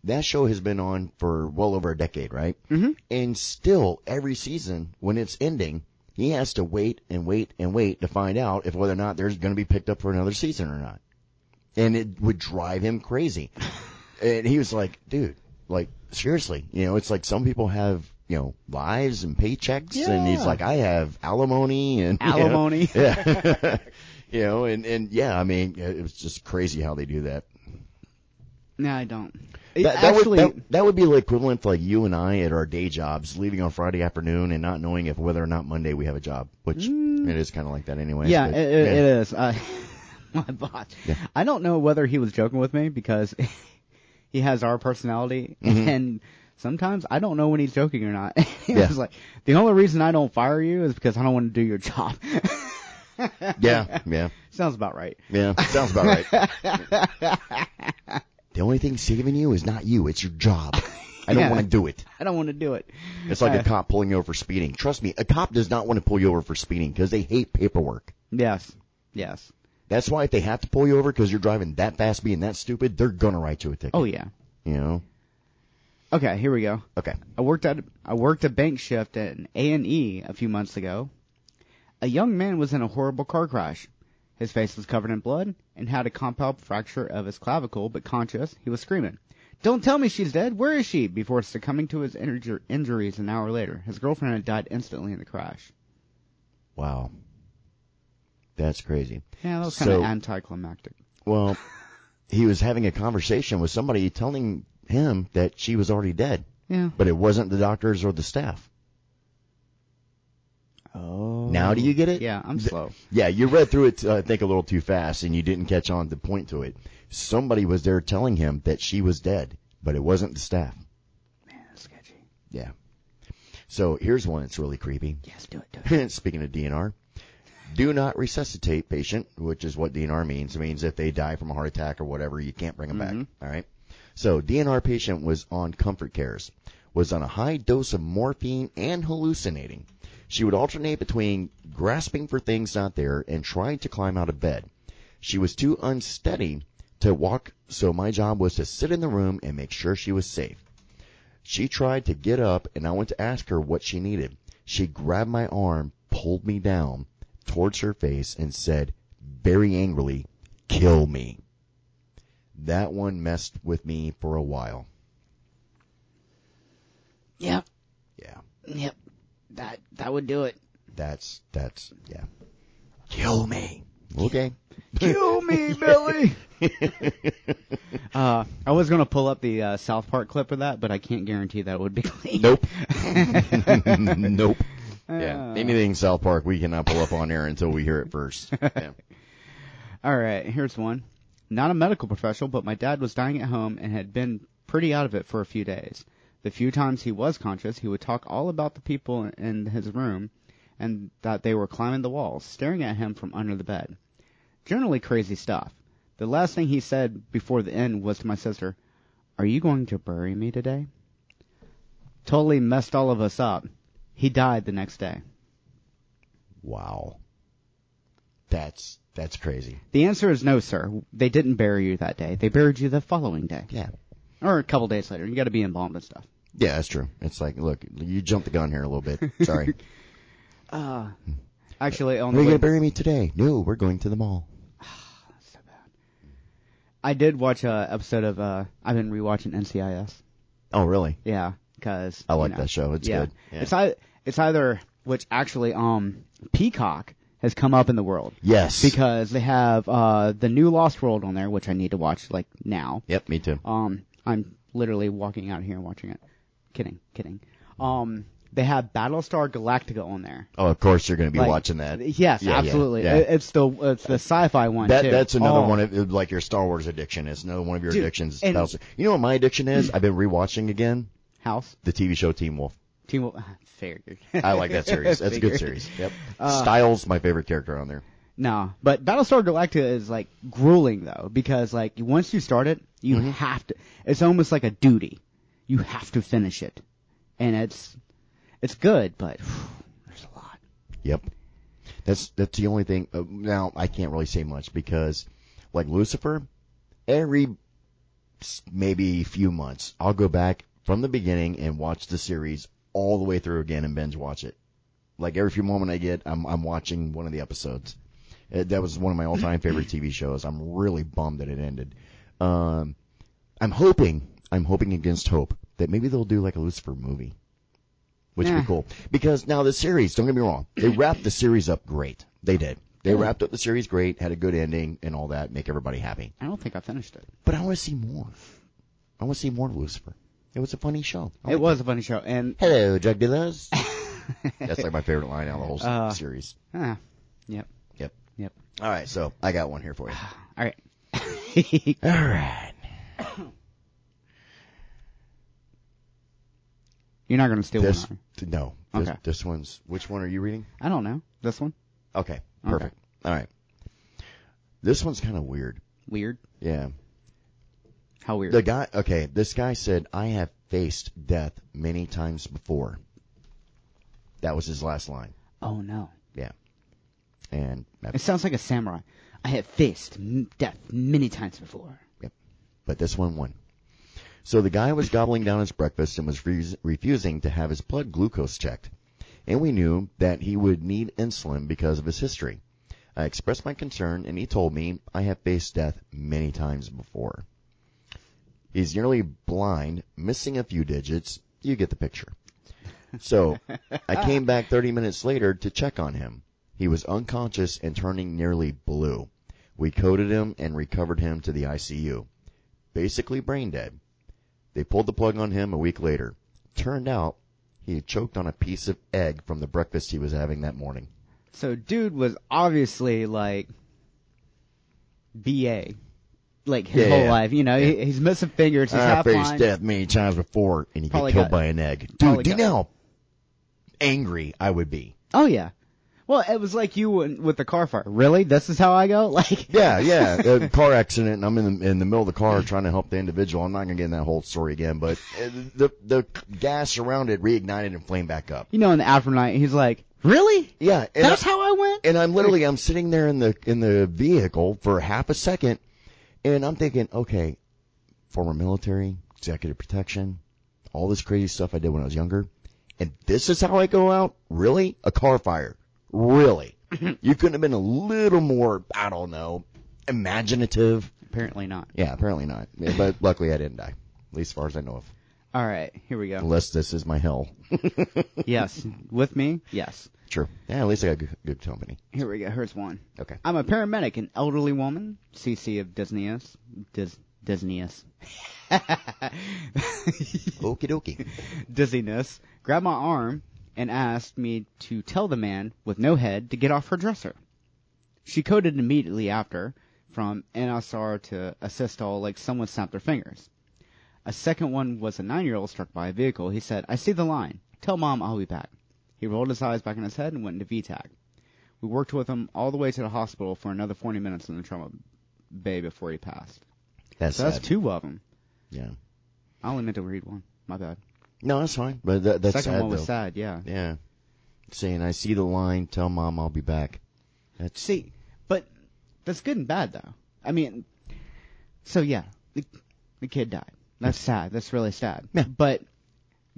That show has been on for well over a decade, right? Mhm. And still, every season when it's ending, he has to wait and wait and wait to find out if whether or not there's going to be picked up for another season or not. And it would drive him crazy. and he was like, dude, like seriously, you know, it's like some people have, you know, lives and paychecks and he's like, I have alimony and you know, Alimony. yeah. You know, and, and yeah, I mean, it was just crazy how they do that. No, I don't. That, that Actually, would, that, that would be the equivalent to like you and I at our day jobs, leaving on Friday afternoon and not knowing if whether or not Monday we have a job, which it is kind of like that anyway. Mm. yeah, but, it, it, it is. Uh, my boss. Yeah. I don't know whether he was joking with me because he has our personality, Mhm. and sometimes I don't know when he's joking or not. he Yeah. was like, the only reason I don't fire you is because I don't want to do your job. Yeah, yeah, Sounds about right. yeah. Sounds about right. the only thing saving you is not you; it's your job. I don't Yeah. want to do it. I don't want to do it. It's like Uh, a cop pulling you over for speeding. Trust me, a cop does not want to pull you over for speeding because they hate paperwork. Yes. Yes. That's why if they have to pull you over because you're driving that fast, being that stupid, they're gonna write you a ticket. Oh yeah. You know? Okay, here we go. Okay. I worked at I worked a bank shift at an A and E a few months ago. A young man was in a horrible car crash. His face was covered in blood and had a compound fracture of his clavicle, but conscious, he was screaming, "Don't tell me she's dead! Where is she?" Before succumbing to his injur- injuries an hour later. His girlfriend had died instantly in the crash. Wow. That's crazy. Yeah, that was kind of anticlimactic. Well, he was having a conversation with somebody telling him that she was already dead, Yeah. but it wasn't the doctors or the staff. Oh. Now do you get it? Yeah, I'm slow. Yeah, you read through it, uh, I think, a little too fast, and you didn't catch on the point to it. Somebody was there telling him that she was dead, but it wasn't the staff. Man, that's sketchy. Yeah. So here's one that's really creepy. Yes, do it, do it. Speaking of DNR, do not resuscitate patient, which is what DNR means. It means if they die from a heart attack or whatever, you can't bring them Mhm. back. All right. So DNR patient was on comfort cares, was on a high dose of morphine and hallucinating. She would alternate between grasping for things not there and trying to climb out of bed. She was too unsteady to walk, so my job was to sit in the room and make sure she was safe. She tried to get up, and I went to ask her what she needed. She grabbed my arm, pulled me down towards her face, and said, very angrily, kill me. That one messed with me for a while. Yep, Yeah, yep. That that would do it. that's, that's, yeah. Kill me. Okay. Kill me, Billy. uh, I was gonna pull up the uh, South Park clip of that, but I can't guarantee that it would be clean. Nope. nope. Yeah. Uh, Anything South Park we cannot pull up on air until we hear it first. Yeah. All right, here's one. Not a medical professional, but my dad was dying at home and had been pretty out of it for a few days. The few times he was conscious, he would talk all about the people in his room and that they were climbing the walls, staring at him from under the bed. Generally crazy stuff. The last thing he said before the end was to my sister, Are you going to bury me today? Totally messed all of us up. He died the next day. Wow. That's that's crazy. The answer is no, sir. They didn't bury you that day. They buried you the following day. Yeah. Or a couple days later. You gotta be embalmed and stuff. Yeah, that's true. It's like, look, you jumped the gun here a little bit. Sorry. Uh, actually, on Are the you gonna bury me today? No, we're going to the mall. so bad. I did watch a episode of, uh, I've been rewatching NCIS. Oh, really? Yeah, cause. I you like know, that show. It's yeah. good. Yeah. It's, ei- it's either, which actually, um, Peacock has come up in the world. yes. Because they have, uh, the new Lost World on there, which I need to watch, like, now. Yep, me too. Um, I'm literally walking out here and watching it. Kidding, kidding. Um, they have Battlestar Galactica on there. Oh, of course you're gonna be Like, watching that. Yes, Yeah, yeah, absolutely. yeah. It- It's the it's the sci-fi one That that's another Oh, one of like your Star Wars addiction. It's another one of your Dude, addictions. and- you know what my addiction is? I've been rewatching again House the TV show Teen Wolf. Team. Wolf- Figured. I like that series. That's a good series. Yep. Uh, Stiles my favorite character on there. No, but Battlestar Galactica is like grueling though because like once you start it, you Mhm. have to. It's almost like a duty. You have to finish it, and it's it's good, but there's a lot. Yep. That's that's the only thing. Uh, now I can't really say much because, like Lucifer, every maybe few months I'll go back from the beginning and watch the series all the way through again and binge watch it. Like every few moment I get, I'm I'm watching one of the episodes. Uh, that was one of my all time favorite TV shows. I'm really bummed that it ended. Um, I'm hoping I'm hoping against hope that maybe they'll do like a Lucifer movie which would be cool. Because now the series, don't get me wrong, they wrapped the series up great. They did. They wrapped up the series great, had a good ending and all that, make everybody happy. I don't think I finished it. But I want to see more. I want to see more of Lucifer. It was a funny show. It was a funny show, and Hello, drug dealers. That's like my favorite line out of the whole Uh, series. ah, yep, Yep. yep. All right, so I got one here for you. All right. All right. You're not gonna steal This one. no. This, Okay. this one's which one are you reading? I don't know. This one Okay, perfect. All right. This one's kind of weird. weird. Yeah. How weird? The guy, okay, this guy said, I have faced death many times before. That was his last line. oh no. Yeah. And, It sounds like a samurai. I have faced death many times before. Yep. But this one won. So the guy was gobbling down his breakfast and was refus- refusing to have his blood glucose checked. And we knew that he would need insulin because of his history. I expressed my concern and he told me I have faced death many times before. He's nearly blind, missing a few digits. You get the picture. So I came back 30 minutes later to check on him. He was unconscious and turning nearly blue. We coded him and recovered him to the ICU. Basically brain dead. They pulled the plug on him a week later. Turned out he had choked on a piece of egg from the breakfast he was having that morning. So dude was obviously like BA. Like his Yeah, whole life, you know, he, he's missing fingers, he's I ah, half faced death many times before, and you Probably get killed by an egg. Dude, do you know how angry I would be? Oh yeah. Well, it was like you with the car fire. Really? This is how I go? Like Yeah, yeah. A car accident, and I'm in the in the middle of the car trying to help the individual. I'm not gonna get in that whole story again, but uh, the the gas around it reignited and flamed back up. you know, in the afternight, he's like, "Really? Yeah, That's I, how I went?" and I'm literally I'm sitting there in the in the vehicle for half a second, and I'm thinking, okay, former military, executive protection, all this crazy stuff I did when I was younger, and this is how I go out. Really, a car fire? Really? Mm-hmm. you couldn't have been a little more, I don't know, imaginative. Apparently not. Yeah, apparently not. Yeah, But luckily I didn't die. At least as far as I know of. All right, here we go. Unless this is my hell. yes, with me. Yes. True. Yeah, at least I got good, good company. Here we go. Here's one. Okay. I'm a paramedic, an elderly woman, CC of Disneyus. Dis- Disneyus. Okie dokie. Dizziness Grab my arm and asked me to tell the man with no head to get off her dresser. She coded immediately after, from NSR to asystole like someone snapped their fingers. A second one was a nine-year-old struck by a vehicle. He said, I see the line. Tell mom I'll be back. He rolled his eyes back in his head and went into V-tach. We worked with him all the way to the hospital for another 40 minutes in the trauma bay before he passed. That's So that's two of them. Yeah. I only meant to read one. My bad. No, that's fine. But that, that's Second sad one was though. sad, yeah. Yeah. Saying, I see the line, tell mom I'll be back. That's, See, but that's good and bad though. I mean, so yeah, the, the kid died. That's sad. That's really sad. Yeah. But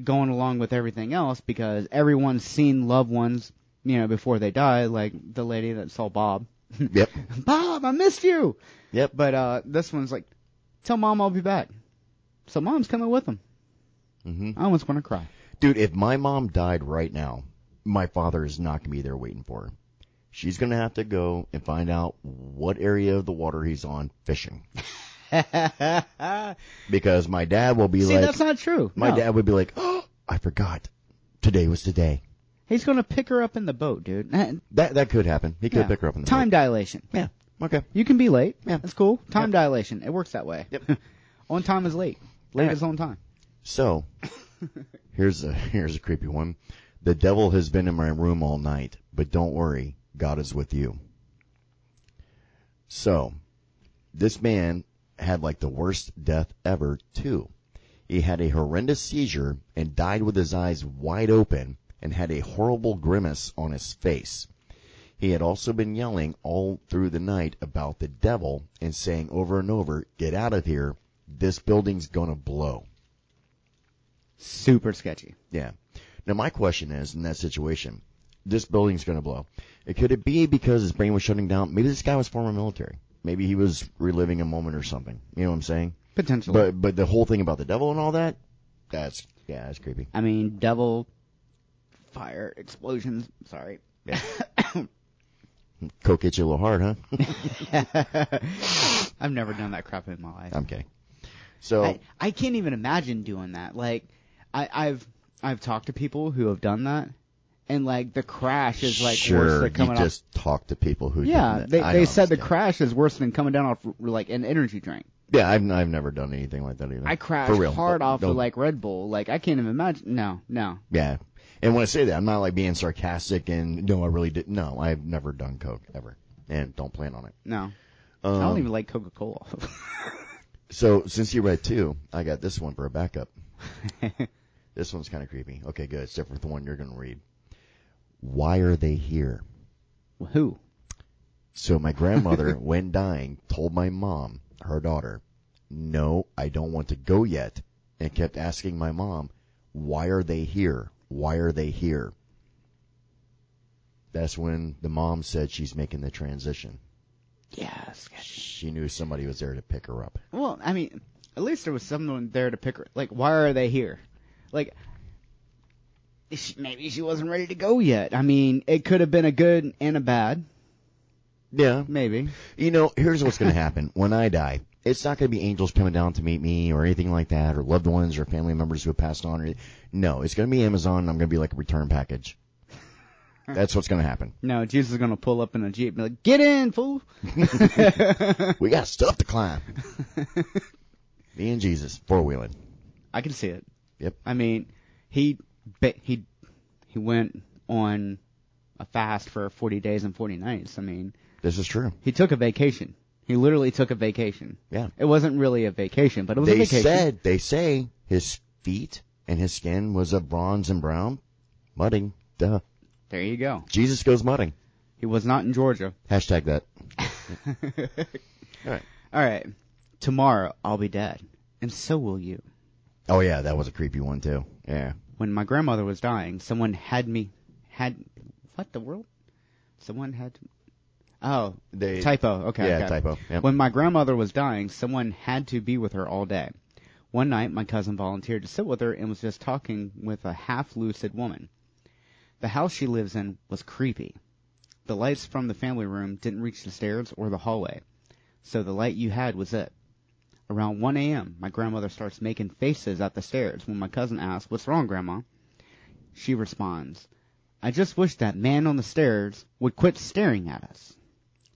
going along with everything else, because everyone's seen loved ones, you know, before they die, like the lady that saw Bob. yep. Bob, I missed you. Yep. But uh, this one's like, tell mom I'll be back. So mom's coming with him. Hmm I almost want to cry. Dude, if my mom died right now, my father is not going to be there waiting for her. She's going to have to go and find out what area of the water he's on fishing. Because my dad will be See, like, that's not true. my No. dad would be like, oh, I forgot. Today was today. He's gonna pick her up in the boat, dude. That that could happen. He could Yeah. pick her up in the Time boat. dilation. Yeah. Okay. You can be late. Yeah. That's cool. Time Yep. dilation. It works that way. Yep. on time is late. Late Alright. is on time. So, here's a here's a creepy one. The devil has been in my room all night, but don't worry, God is with you. So, this man had like the worst death ever too. He had a horrendous seizure and died with his eyes wide open and had a horrible grimace on his face. He had also been yelling all through the night about the devil and saying over and over, get out of here, this building's gonna blow. Super sketchy. Yeah. Now my question is, in that situation, this building's going to blow. It could it be because his brain was shutting down? Maybe this guy was former military. Maybe he was reliving a moment or something. You know what I'm saying? Potentially. But but the whole thing about the devil and all that, that's yeah, that's creepy. I mean, devil, fire, explosions. Sorry. Yeah. Coke hit you a little hard, huh? I've never done that crap in my life. I'm kidding. So I, I can't even imagine doing that. Like, I, I've I've talked to people who have done that, and like the crash is like sure, worse than you coming off. just talk to people who. Yeah, they I they don't said the understand. crash is worse than coming down off like an energy drink. Yeah, I've I've never done anything like that either. I crashed For real. hard off of don't- like Red Bull. Like I can't even imagine. No, no. Yeah. And when I say that, I'm not like being sarcastic and no, I really did. No, I've never done coke ever, and don't plan on it. No. Um, I don't even like Coca Cola. So since you read two, I got this one for a backup. this one's kind of creepy. Okay, good. It's different from the one you're going to read. Why are they here? Who? So my grandmother, when dying, told my mom, her daughter, no, I don't want to go yet, and kept asking my mom, why are they here? Why are they here? That's when the mom said she's making the transition. Yeah. She knew somebody was there to pick her up. Well, I mean, at least there was someone there to pick her. Like, why are they here? Like, she, maybe she wasn't ready to go yet. I mean, it could have been a good and a bad. Yeah. Maybe. You know, here's what's going to happen when I die. It's not going to be angels coming down to meet me or anything like that, or loved ones or family members who have passed on. Or, no, it's going to be Amazon. And I'm going to be like a return package. That's what's going to happen. No, Jesus is gonna pull up in a jeep and be like, "Get in, fool!" We got stuff to climb. Me and Jesus, four wheeling. I can see it. Yep. I mean, he he he went on a fast for 40 days and 40 nights. I mean, This is true. he took a vacation. He literally took a vacation. Yeah. It wasn't really a vacation, but it was a They said, they say his feet and his skin was of bronze and brown. Mudding. Duh. there you go. Jesus goes mudding. He was not in Georgia. Hashtag that. All right. All right. Tomorrow I'll be dead, and so will you. Oh yeah, that was a creepy one too. Yeah. When my grandmother was dying, someone had me had what the world? Someone had Oh, They typo. Okay. Yeah, okay. typo. Yep. When my grandmother was dying, someone had to be with her all day. One night, my cousin volunteered to sit with her and was just talking with a half-lucid woman. The house she lives in was creepy. The lights from the family room didn't reach the stairs or the hallway, so the light you had was it. Around 1 a.m., my grandmother starts making faces at the stairs when my cousin asks, What's wrong, Grandma? She responds, I just wish that man on the stairs would quit staring at us.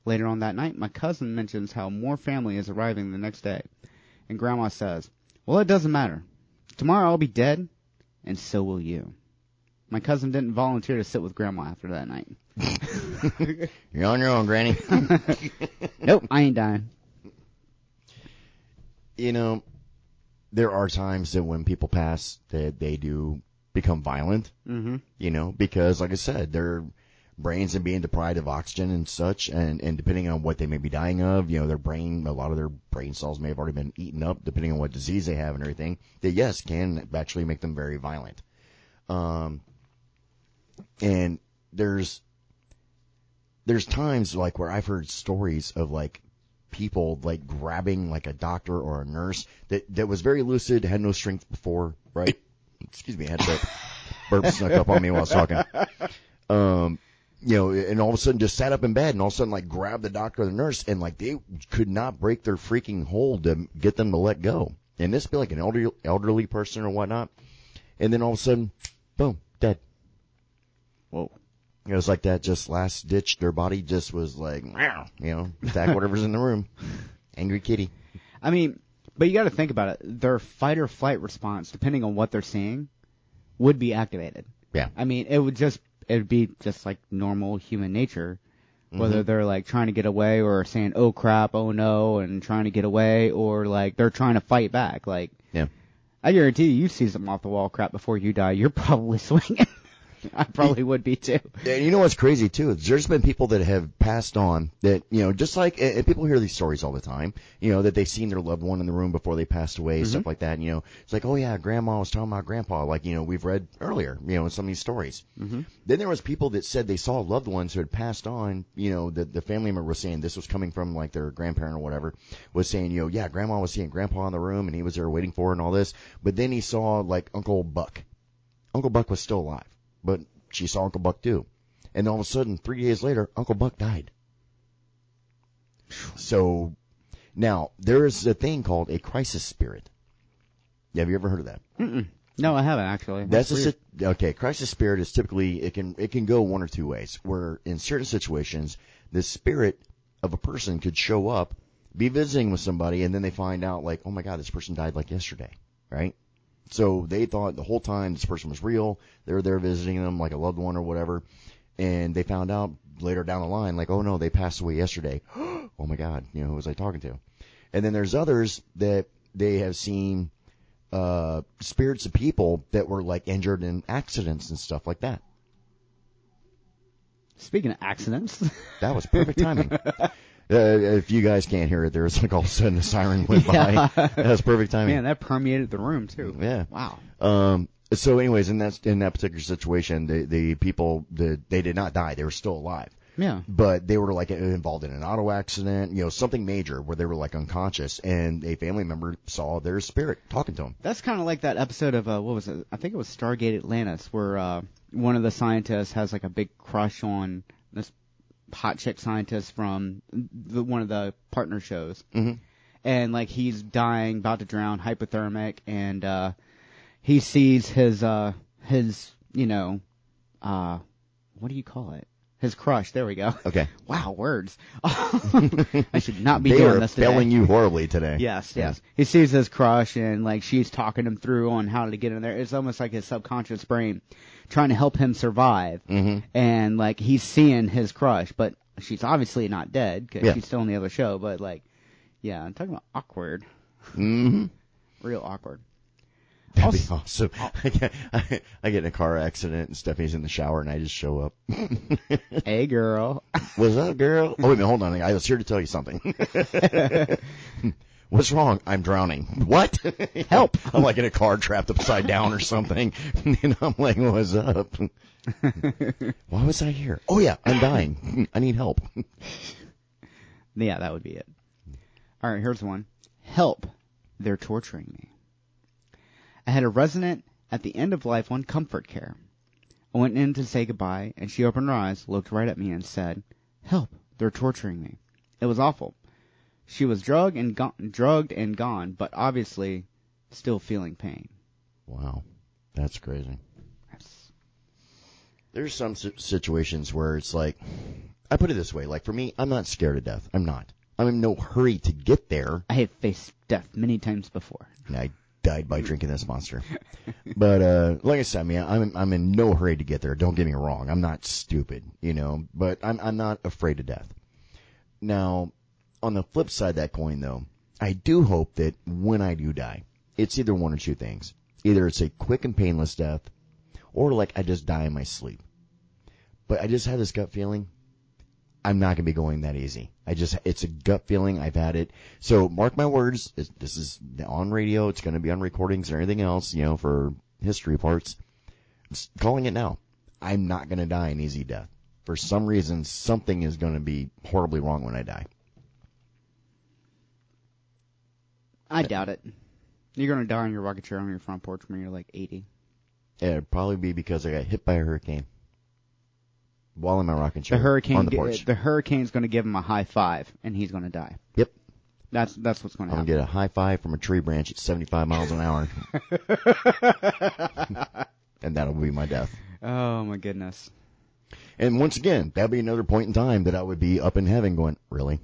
Later on that night, my cousin mentions how more family is arriving the next day. And Grandma says, Well, it doesn't matter. Tomorrow I'll be dead, and so will you. My cousin didn't volunteer to sit with Grandma after that night. You're on your own, Granny. Nope, I ain't dying. You know, there are times that when people pass that they do become violent, Mm-hmm. you know, because like I said, their brains are being deprived of oxygen and such, and, and depending on what they may be dying of, you know, their brain, a lot of their brain cells may have already been eaten up, depending on what disease they have and everything, that yes, can actually make them very violent. Um, and there's, there's times like where I've heard stories of like people like grabbing like a doctor or a nurse that that was very lucid, had no strength before, right? Excuse me, I had to burp snuck up on me while I was talking. Um, you know, and all of a sudden just sat up in bed and all of a sudden like grabbed the doctor or the nurse and like they could not break their freaking hold to get them to let go. And this be like an elderly elderly person or whatnot. And then all of a sudden, boom, dead. Whoa. It was like that just last ditch. Their body just was like, meow, you know, attack whatever's in the room. Angry kitty. I mean, but you got to think about it. Their fight or flight response, depending on what they're seeing, would be activated. Yeah. I mean, it would just it would be just like normal human nature. Mm-hmm. Whether they're like trying to get away or saying "oh crap," "oh no," and trying to get away, or like they're trying to fight back. Like, Yeah. I guarantee you, you see some off the wall crap before you die. You're probably swinging. I probably would be too. And you know what's crazy too? There's been people that have passed on that, you know, just like, and people hear these stories all the time, you know, that they've seen their loved one in the room before they passed away, stuff like that. And, you know, it's like, oh yeah, grandma was talking about grandpa, like, you know, we've read earlier, you know, in some of these stories. Mm-hmm. Then there was people that said they saw loved ones who had passed on, you know, the, the family member was saying this was coming from like their grandparent or whatever, was saying, you know, yeah, grandma was seeing grandpa in the room and he was there waiting for her and all this. But then he saw like Uncle Buck. Uncle Buck was still alive, but she saw Uncle Buck too. And all of a sudden, three days later, Uncle Buck died. So now there is a thing called a crisis spirit. Have you ever heard of that? No, I haven't actually. That's a okay. Crisis spirit is typically it can it can go one or two ways. Where in certain situations, the spirit of a person could show up, be visiting with somebody, and then they find out like, oh my god, this person died like yesterday, right? So they thought the whole time this person was real. They were there visiting them like a loved one or whatever, and they found out later down the line like, oh no, they passed away yesterday. oh my god, you know who was I talking to? And then there's others that they have seen uh, spirits of people that were like injured in accidents and stuff like that. Speaking of accidents, That was perfect timing. Uh, if you guys can't hear it, there there's like all of a sudden a siren went Yeah. by. That's perfect timing. man, that permeated the room too. Yeah. Wow. Um. So, anyways, in that in that particular situation, the the people the they did not die; they were still alive. Yeah. But they were like involved in an auto accident, you know, something major where they were like unconscious, and a family member saw their spirit talking to them. That's kind of like that episode of uh, what was it? I think it was Stargate Atlantis, where uh, one of the scientists has like a big crush on this hot chick scientist from the, one of the partner shows, Mm-hmm. and like he's dying, about to drown, hypothermic, and uh, he sees his uh, his you know, uh, what do you call it? His crush. There we go. Okay. Wow, words. I should not be they doing are this today. failing you horribly today. Yes, yes. He sees his crush and like she's talking him through on how to get in there. It's almost like his subconscious brain trying to help him survive. Mm-hmm. And like he's seeing his crush, but she's obviously not dead because Yeah. she's still in the other show. But like, yeah, I'm talking about awkward, Mm-hmm. real awkward. That'd be Also- awesome. I get, I, I get in a car accident and Stephanie's in the shower and I just show up. hey, girl. What's up, girl? Oh, wait a minute, hold on. I was here to tell you something. What's wrong? I'm drowning. What? Help! I'm like in a car trapped upside down or something. And I'm like, what's up? Why was I here? Oh yeah, I'm dying. I need help. Yeah, that would be it. All right, here's one. Help. They're torturing me. I had a resident at the end of life on comfort care. I went in to say goodbye, and she opened her eyes, looked right at me, and said, "Help! They're torturing me." It was awful. She was drugged and gone, drugged and gone, but obviously still feeling pain. Wow, that's crazy. That's- There's some situations where it's like, I put it this way, like for me, I'm not scared of death. I'm not. I'm in no hurry to get there. I have faced death many times before. And I died by drinking this monster. but uh like I said, I mean, I'm I'm in no hurry to get there. Don't get me wrong. I'm not stupid, you know, but I'm I'm not afraid of death. Now, on the flip side of that coin though, I do hope that when I do die, it's either one or two things. Either it's a quick and painless death, or like I just die in my sleep. But I just have this gut feeling I'm not going to be going that easy. I just, it's a gut feeling. I've had it. So mark my words. This is on radio. It's going to be on recordings and everything else, you know, for history parts. Just calling it now. I'm not going to die an easy death. For some reason, something is going to be horribly wrong when I die. I doubt it. You're gonna die on your rocket chair on your front porch when you're like 80. It'd probably be because I got hit by a hurricane while in my rocking chair The hurricane, on the porch. the hurricane's gonna give him a high five, and he's gonna die. Yep. That's that's what's gonna happen. I'm gonna get a high five from a tree branch at 75 miles an hour, and that'll be my death. oh my goodness. And once again, that'll be another point in time that I would be up in heaven going, really?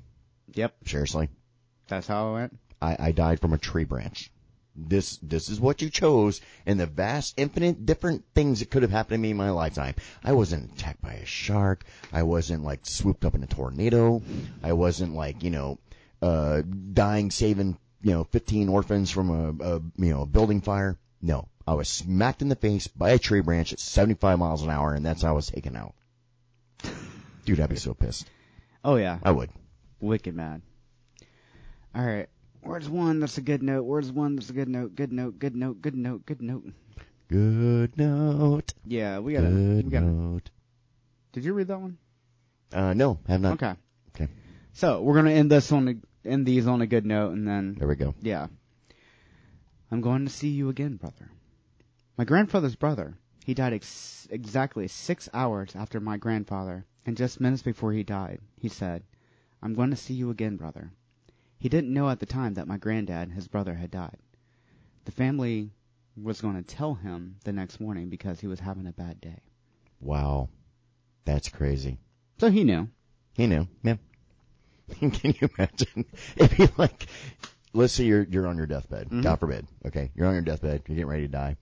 Yep, Seriously? that's how it went. I, I died from a tree branch. This, this is what you chose and the vast, infinite different things that could have happened to me in my lifetime. I wasn't attacked by a shark. I wasn't like swooped up in a tornado. I wasn't like, you know, uh, dying saving, you know, 15 orphans from a, a, you know, a building fire. No, I was smacked in the face by a tree branch at 75 miles an hour and that's how I was taken out. Dude, I'd be so pissed. Oh yeah, I would. wicked mad. All right, where's one that's a good note? Where's one that's a good note? Good note. Good note. Good note. Good note. Good note. Yeah, we gotta. Good we gotta. note. Did you read that one? Uh, no, have not. Okay. Okay. So we're gonna end this on a, end these on a good note, and then There we go. Yeah. I'm going to see you again, brother. My grandfather's brother. He died ex- exactly six hours after my grandfather, and just minutes before he died, he said, I'm going to see you again, brother. He didn't know at the time that my granddad, his brother, had died. The family was going to tell him the next morning because he was having a bad day. Wow. That's crazy. So he knew. He knew. yeah. Can you imagine if you like, let's say you're, you're on your deathbed, Mhm. God forbid, okay? You're on your deathbed, you're getting ready to die.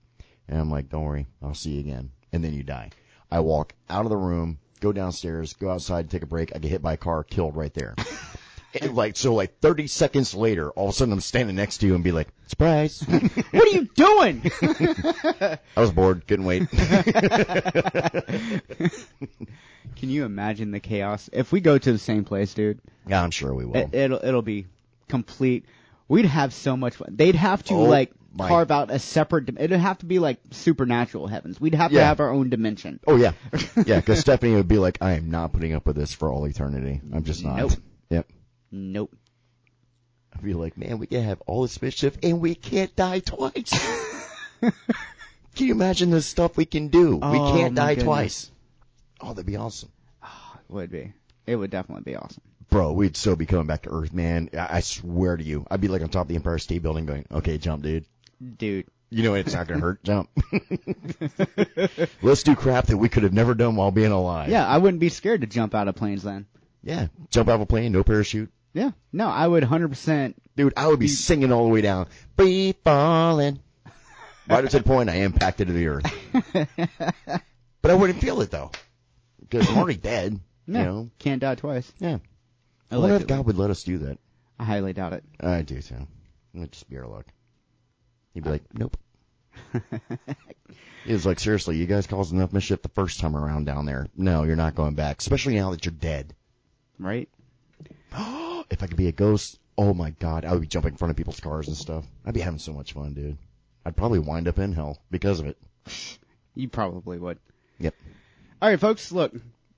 And I'm like, don't worry, I'll see you again. And then you die. I walk out of the room, go downstairs, go outside, take a break. I get hit by a car, killed right there. And like, so like 30 seconds later, all of a sudden I'm standing next to you and be like, surprise. What are you doing? I was bored, couldn't wait. Can you imagine the chaos? If we go to the same place, dude, yeah, I'm sure we will. It, it'll it'll be complete. We'd have so much fun. They'd have to Oh, like my- carve out a separate. dim- It'd have to be like supernatural heavens. We'd have to Yeah. have our own dimension. Oh yeah, yeah. Because Stephanie would be like, "I am not putting up with this for all eternity. I'm just not." Nope. Yep. Nope. I'd be like, "Man, we can have all this mischief and we can't die twice." can you imagine the stuff we can do? we Oh, can't die goodness. twice. Oh, that'd be awesome, ah, It would be. It would definitely be awesome. bro. We'd so be coming back to Earth, man. I, I swear to you, I'd be like on top of the Empire State Building, going, "Okay, jump, dude." Dude. You know it's not gonna hurt. Jump. Let's do crap that we could have never done while being alive. Yeah, I wouldn't be scared to jump out of planes then. Yeah. Jump out of a plane, no parachute. Yeah. No, I would 100%. Dude, I would be singing all the way down. Free falling. Right to the point I impacted the earth. but I wouldn't feel it though. Because I'm already dead. No. You know? Can't die twice. Yeah. I wonder if God would let us do that. I highly doubt it. I do too. It'd just be our luck. He'd be uh. like, nope. He was like, seriously, you guys caused enough mischief the first time around down there. No, you're not going back. Especially now that you're dead. right? If I could be a ghost, oh my god, I would be jumping in front of people's cars and stuff. I'd be having so much fun, dude. I'd probably wind up in hell because of it. You probably would. Yep. All right, folks, look.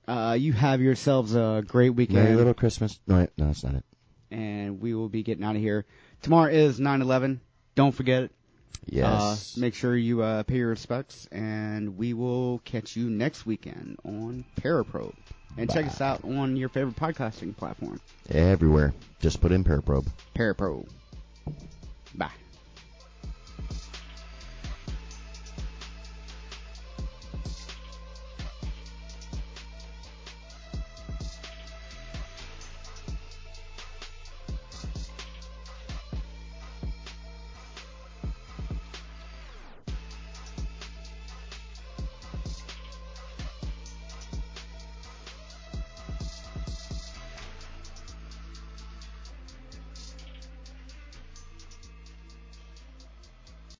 Uh, you have yourselves a great weekend. Merry Little Christmas. No, no, that's not it. and we will be getting out of here. Tomorrow is 9/11. Don't forget it. Yes. Uh, make sure you uh, pay your respects, and we will catch you next weekend on Paraprobe. And check us out on your favorite podcasting platform, Everywhere. Just put in Paraprobe. Paraprobe. Bye.